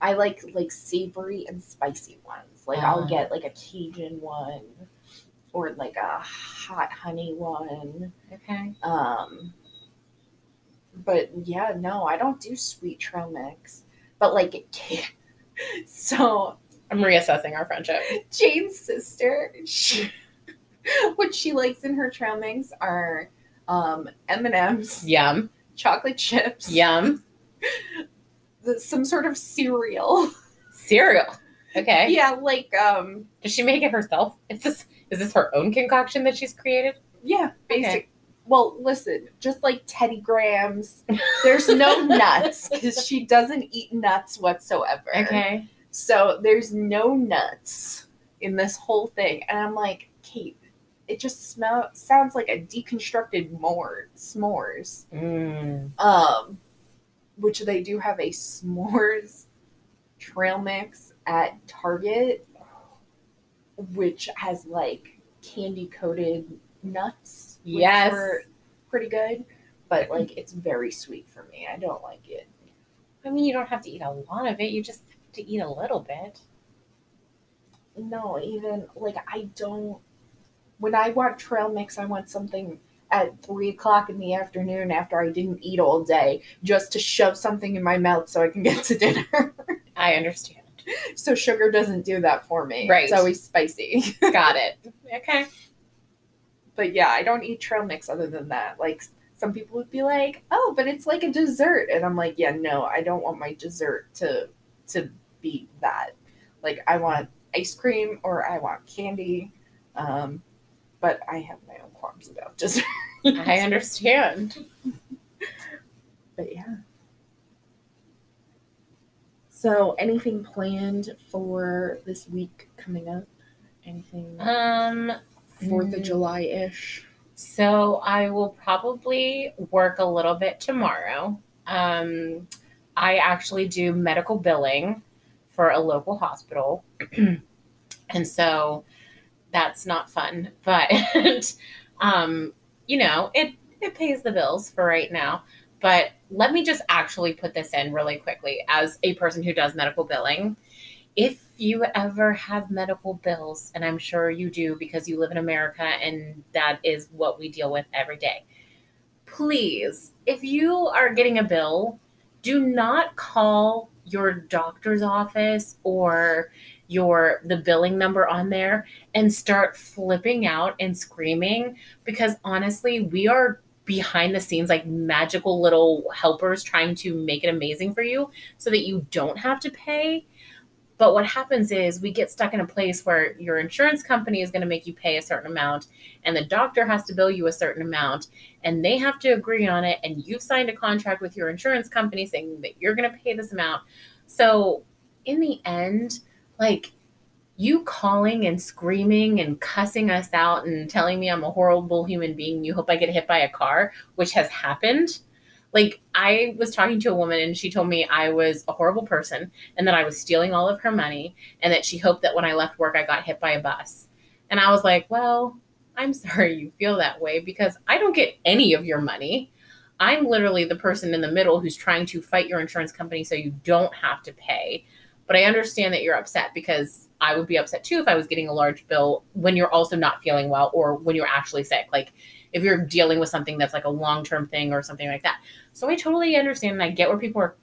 I like like savory and spicy ones. Like I'll Ah. get like a Cajun one, or like a hot honey one. Okay. Um, but yeah, no, I don't do sweet trail mix. But like, so I'm reassessing our friendship. Jane's sister, she, what she likes in her trail mix are um, M and M's, Yum. chocolate chips, Yum. the- some sort of cereal. Cereal. Okay. Yeah, like um, Does she make it herself? Is this is this her own concoction that she's created? yeah, Okay. basic. Well, listen, just like Teddy Grahams, there's no nuts because she doesn't eat nuts whatsoever. Okay. So there's no nuts in this whole thing. And I'm like, Kate, it just smell sounds like a deconstructed more s'mores. Mm. Um which they do have a s'mores trail mix at Target, which has like candy coated nuts. which Yes. were pretty good, but like it's very sweet for me. I don't like it. I mean, you don't have to eat a lot of it. You just have to eat a little bit. No, even like I don't. When I want trail mix, I want something at three o'clock in the afternoon after I didn't eat all day, just to shove something in my mouth so I can get to dinner. I understand. so sugar doesn't do that for me. Right. It's always spicy. Got it. Okay. but yeah, I don't eat trail mix other than that. Like some people would be like, "Oh, but it's like a dessert," and I'm like, "Yeah, no, I don't want my dessert to to be that. Like I want ice cream or I want candy." Um, but I have my own qualms about just. I understand. but yeah. So, anything planned for this week coming up? Anything Um, Fourth mm. of July ish? So I will probably work a little bit tomorrow. Um, I actually do medical billing for a local hospital. and so that's not fun, but um, you know, it it pays the bills for right now. But let me just actually put this in really quickly as a person who does medical billing. If you ever have medical bills, and I'm sure you do because you live in America and that is what we deal with every day, please, if you are getting a bill, do not call your doctor's office or your the billing number on there and start flipping out and screaming because honestly we are behind the scenes like magical little helpers trying to make it amazing for you so that you don't have to pay. But what happens is we get stuck in a place where your insurance company is going to make you pay a certain amount and the doctor has to bill you a certain amount and they have to agree on it and you've signed a contract with your insurance company saying that you're going to pay this amount. So in the end like you calling and screaming and cussing us out and telling me I'm a horrible human being, you hope I get hit by a car, which has happened. Like, I was talking to a woman and she told me I was a horrible person and that I was stealing all of her money and that she hoped that when I left work, I got hit by a bus. And I was like, well, I'm sorry you feel that way because I don't get any of your money. I'm literally the person in the middle who's trying to fight your insurance company so you don't have to pay. But I understand that you're upset because I would be upset too if I was getting a large bill when you're also not feeling well or when you're actually sick. Like if you're dealing with something that's like a long term thing or something like that. So I totally understand and I get where people are,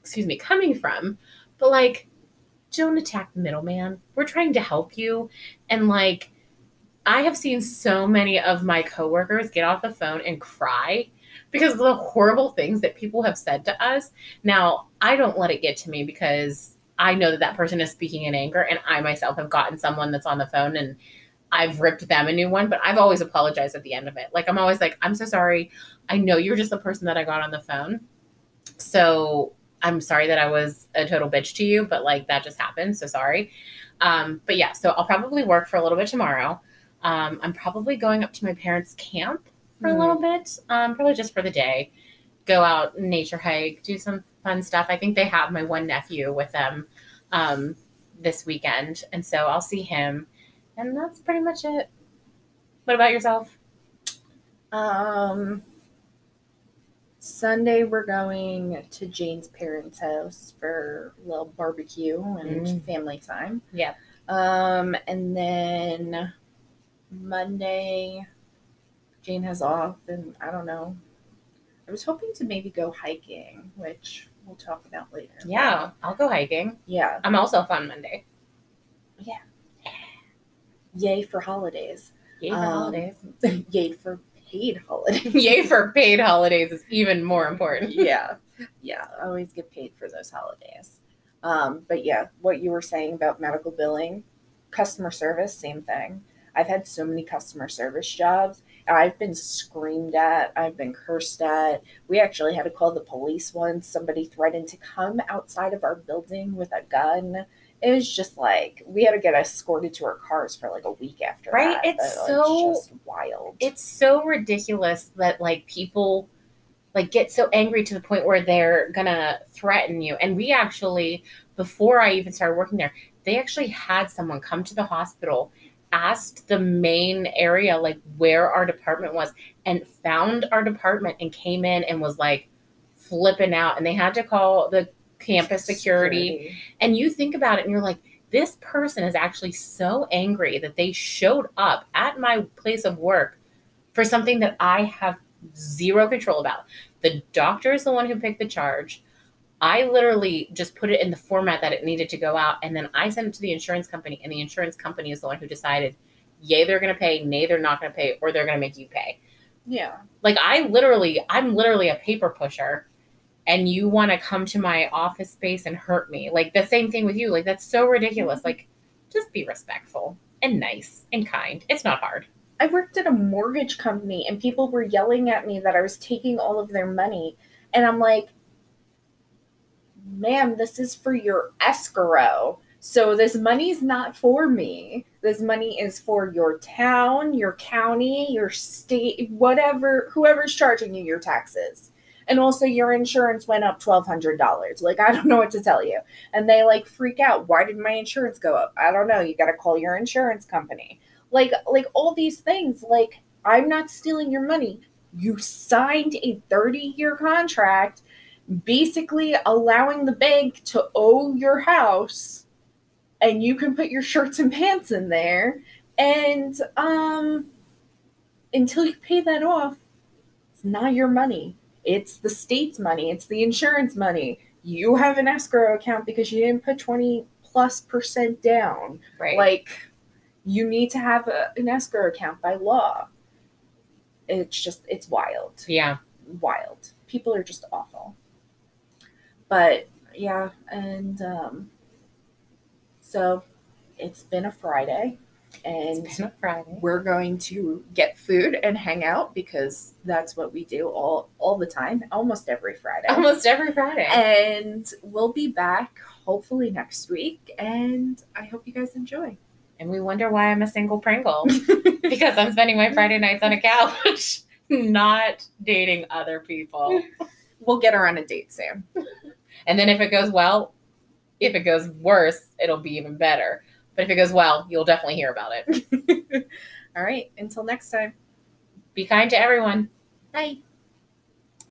excuse me, coming from. But like, don't attack the middleman. We're trying to help you. And like, I have seen so many of my coworkers get off the phone and cry because of the horrible things that people have said to us. Now, I don't let it get to me because I know that that person is speaking in anger, and I myself have gotten someone that's on the phone and I've ripped them a new one, but I've always apologized at the end of it. Like, I'm always like, I'm so sorry. I know you're just the person that I got on the phone. So I'm sorry that I was a total bitch to you, but like that just happened. So sorry. Um, but yeah, so I'll probably work for a little bit tomorrow. Um, I'm probably going up to my parents' camp for Mhm. a little bit, um, probably just for the day. Go out, nature hike, do some fun stuff. I think they have my one nephew with them um, this weekend, and so I'll see him. And that's pretty much it. What about yourself? Um, Sunday we're going to Jane's parents' house for a little barbecue and Mm. family time. Yeah. Um, and then Monday, Jane has off, and I don't know. I was hoping to maybe go hiking, which we'll talk about later. Yeah, I'll go hiking. Yeah. I'm also off on Monday. Yeah. Yay for holidays. Yay for Um, holidays. Yay for paid holidays. Yay for paid holidays is even more important. yeah, yeah, always get paid for those holidays. Um, but yeah, what you were saying about medical billing, customer service, same thing. I've had so many customer service jobs. I've been screamed at. I've been cursed at. We actually had to call the police once. Somebody threatened to come outside of our building with a gun. It was just like we had to get escorted to our cars for like a week after Right? that. It's Uh, so- just wild. It's so ridiculous that like people like get so angry to the point where they're gonna threaten you. And we actually, before I even started working there, they actually had someone come to the hospital, asked the main area like where our department was, and found our department and came in and was like flipping out. And they had to call the campus security. And you think about it and you're like, this person is actually so angry that they showed up at my place of work for something that I have zero control about. The doctor is the one who picked the charge. I literally just put it in the format that it needed to go out, and then I sent it to the insurance company, and the insurance company is the one who decided, yay, they're going to pay, nay, they're not going to pay, or they're going to make you pay. Yeah. Like I literally, I'm literally a paper pusher, and you want to come to my office space and hurt me. Like the same thing with you. Like that's so ridiculous. Mm-hmm. Like just be respectful and nice and kind. It's not hard. I worked at a mortgage company and people were yelling at me that I was taking all of their money. And I'm like, ma'am, this is for your escrow. So this money's not for me. This money is for your town, your county, your state, whatever, whoever's charging you your taxes. And also your insurance went up $1200. Like I don't know what to tell you. And they like freak out. Why did my insurance go up? I don't know. You got to call your insurance company. Like like all these things like I'm not stealing your money. You signed a 30-year contract basically allowing the bank to owe your house and you can put your shirts and pants in there and um until you pay that off it's not your money it's the state's money it's the insurance money you have an escrow account because you didn't put 20 plus percent down Right. like you need to have a, an escrow account by law it's just it's wild yeah. wild. People are just awful. But yeah, and um, so it's been a Friday, and It's been a Friday. we're going to get food and hang out because that's what we do all all the time, almost every Friday. Almost every Friday. And we'll be back hopefully next week, and I hope you guys enjoy. And we wonder why I'm a single Pringle. because I'm spending my Friday nights on a couch, not dating other people. We'll get her on a date soon. And then if it goes well, if it goes worse, it'll be even better. But if it goes well, you'll definitely hear about it. all right, until next time. Be kind to everyone. Bye.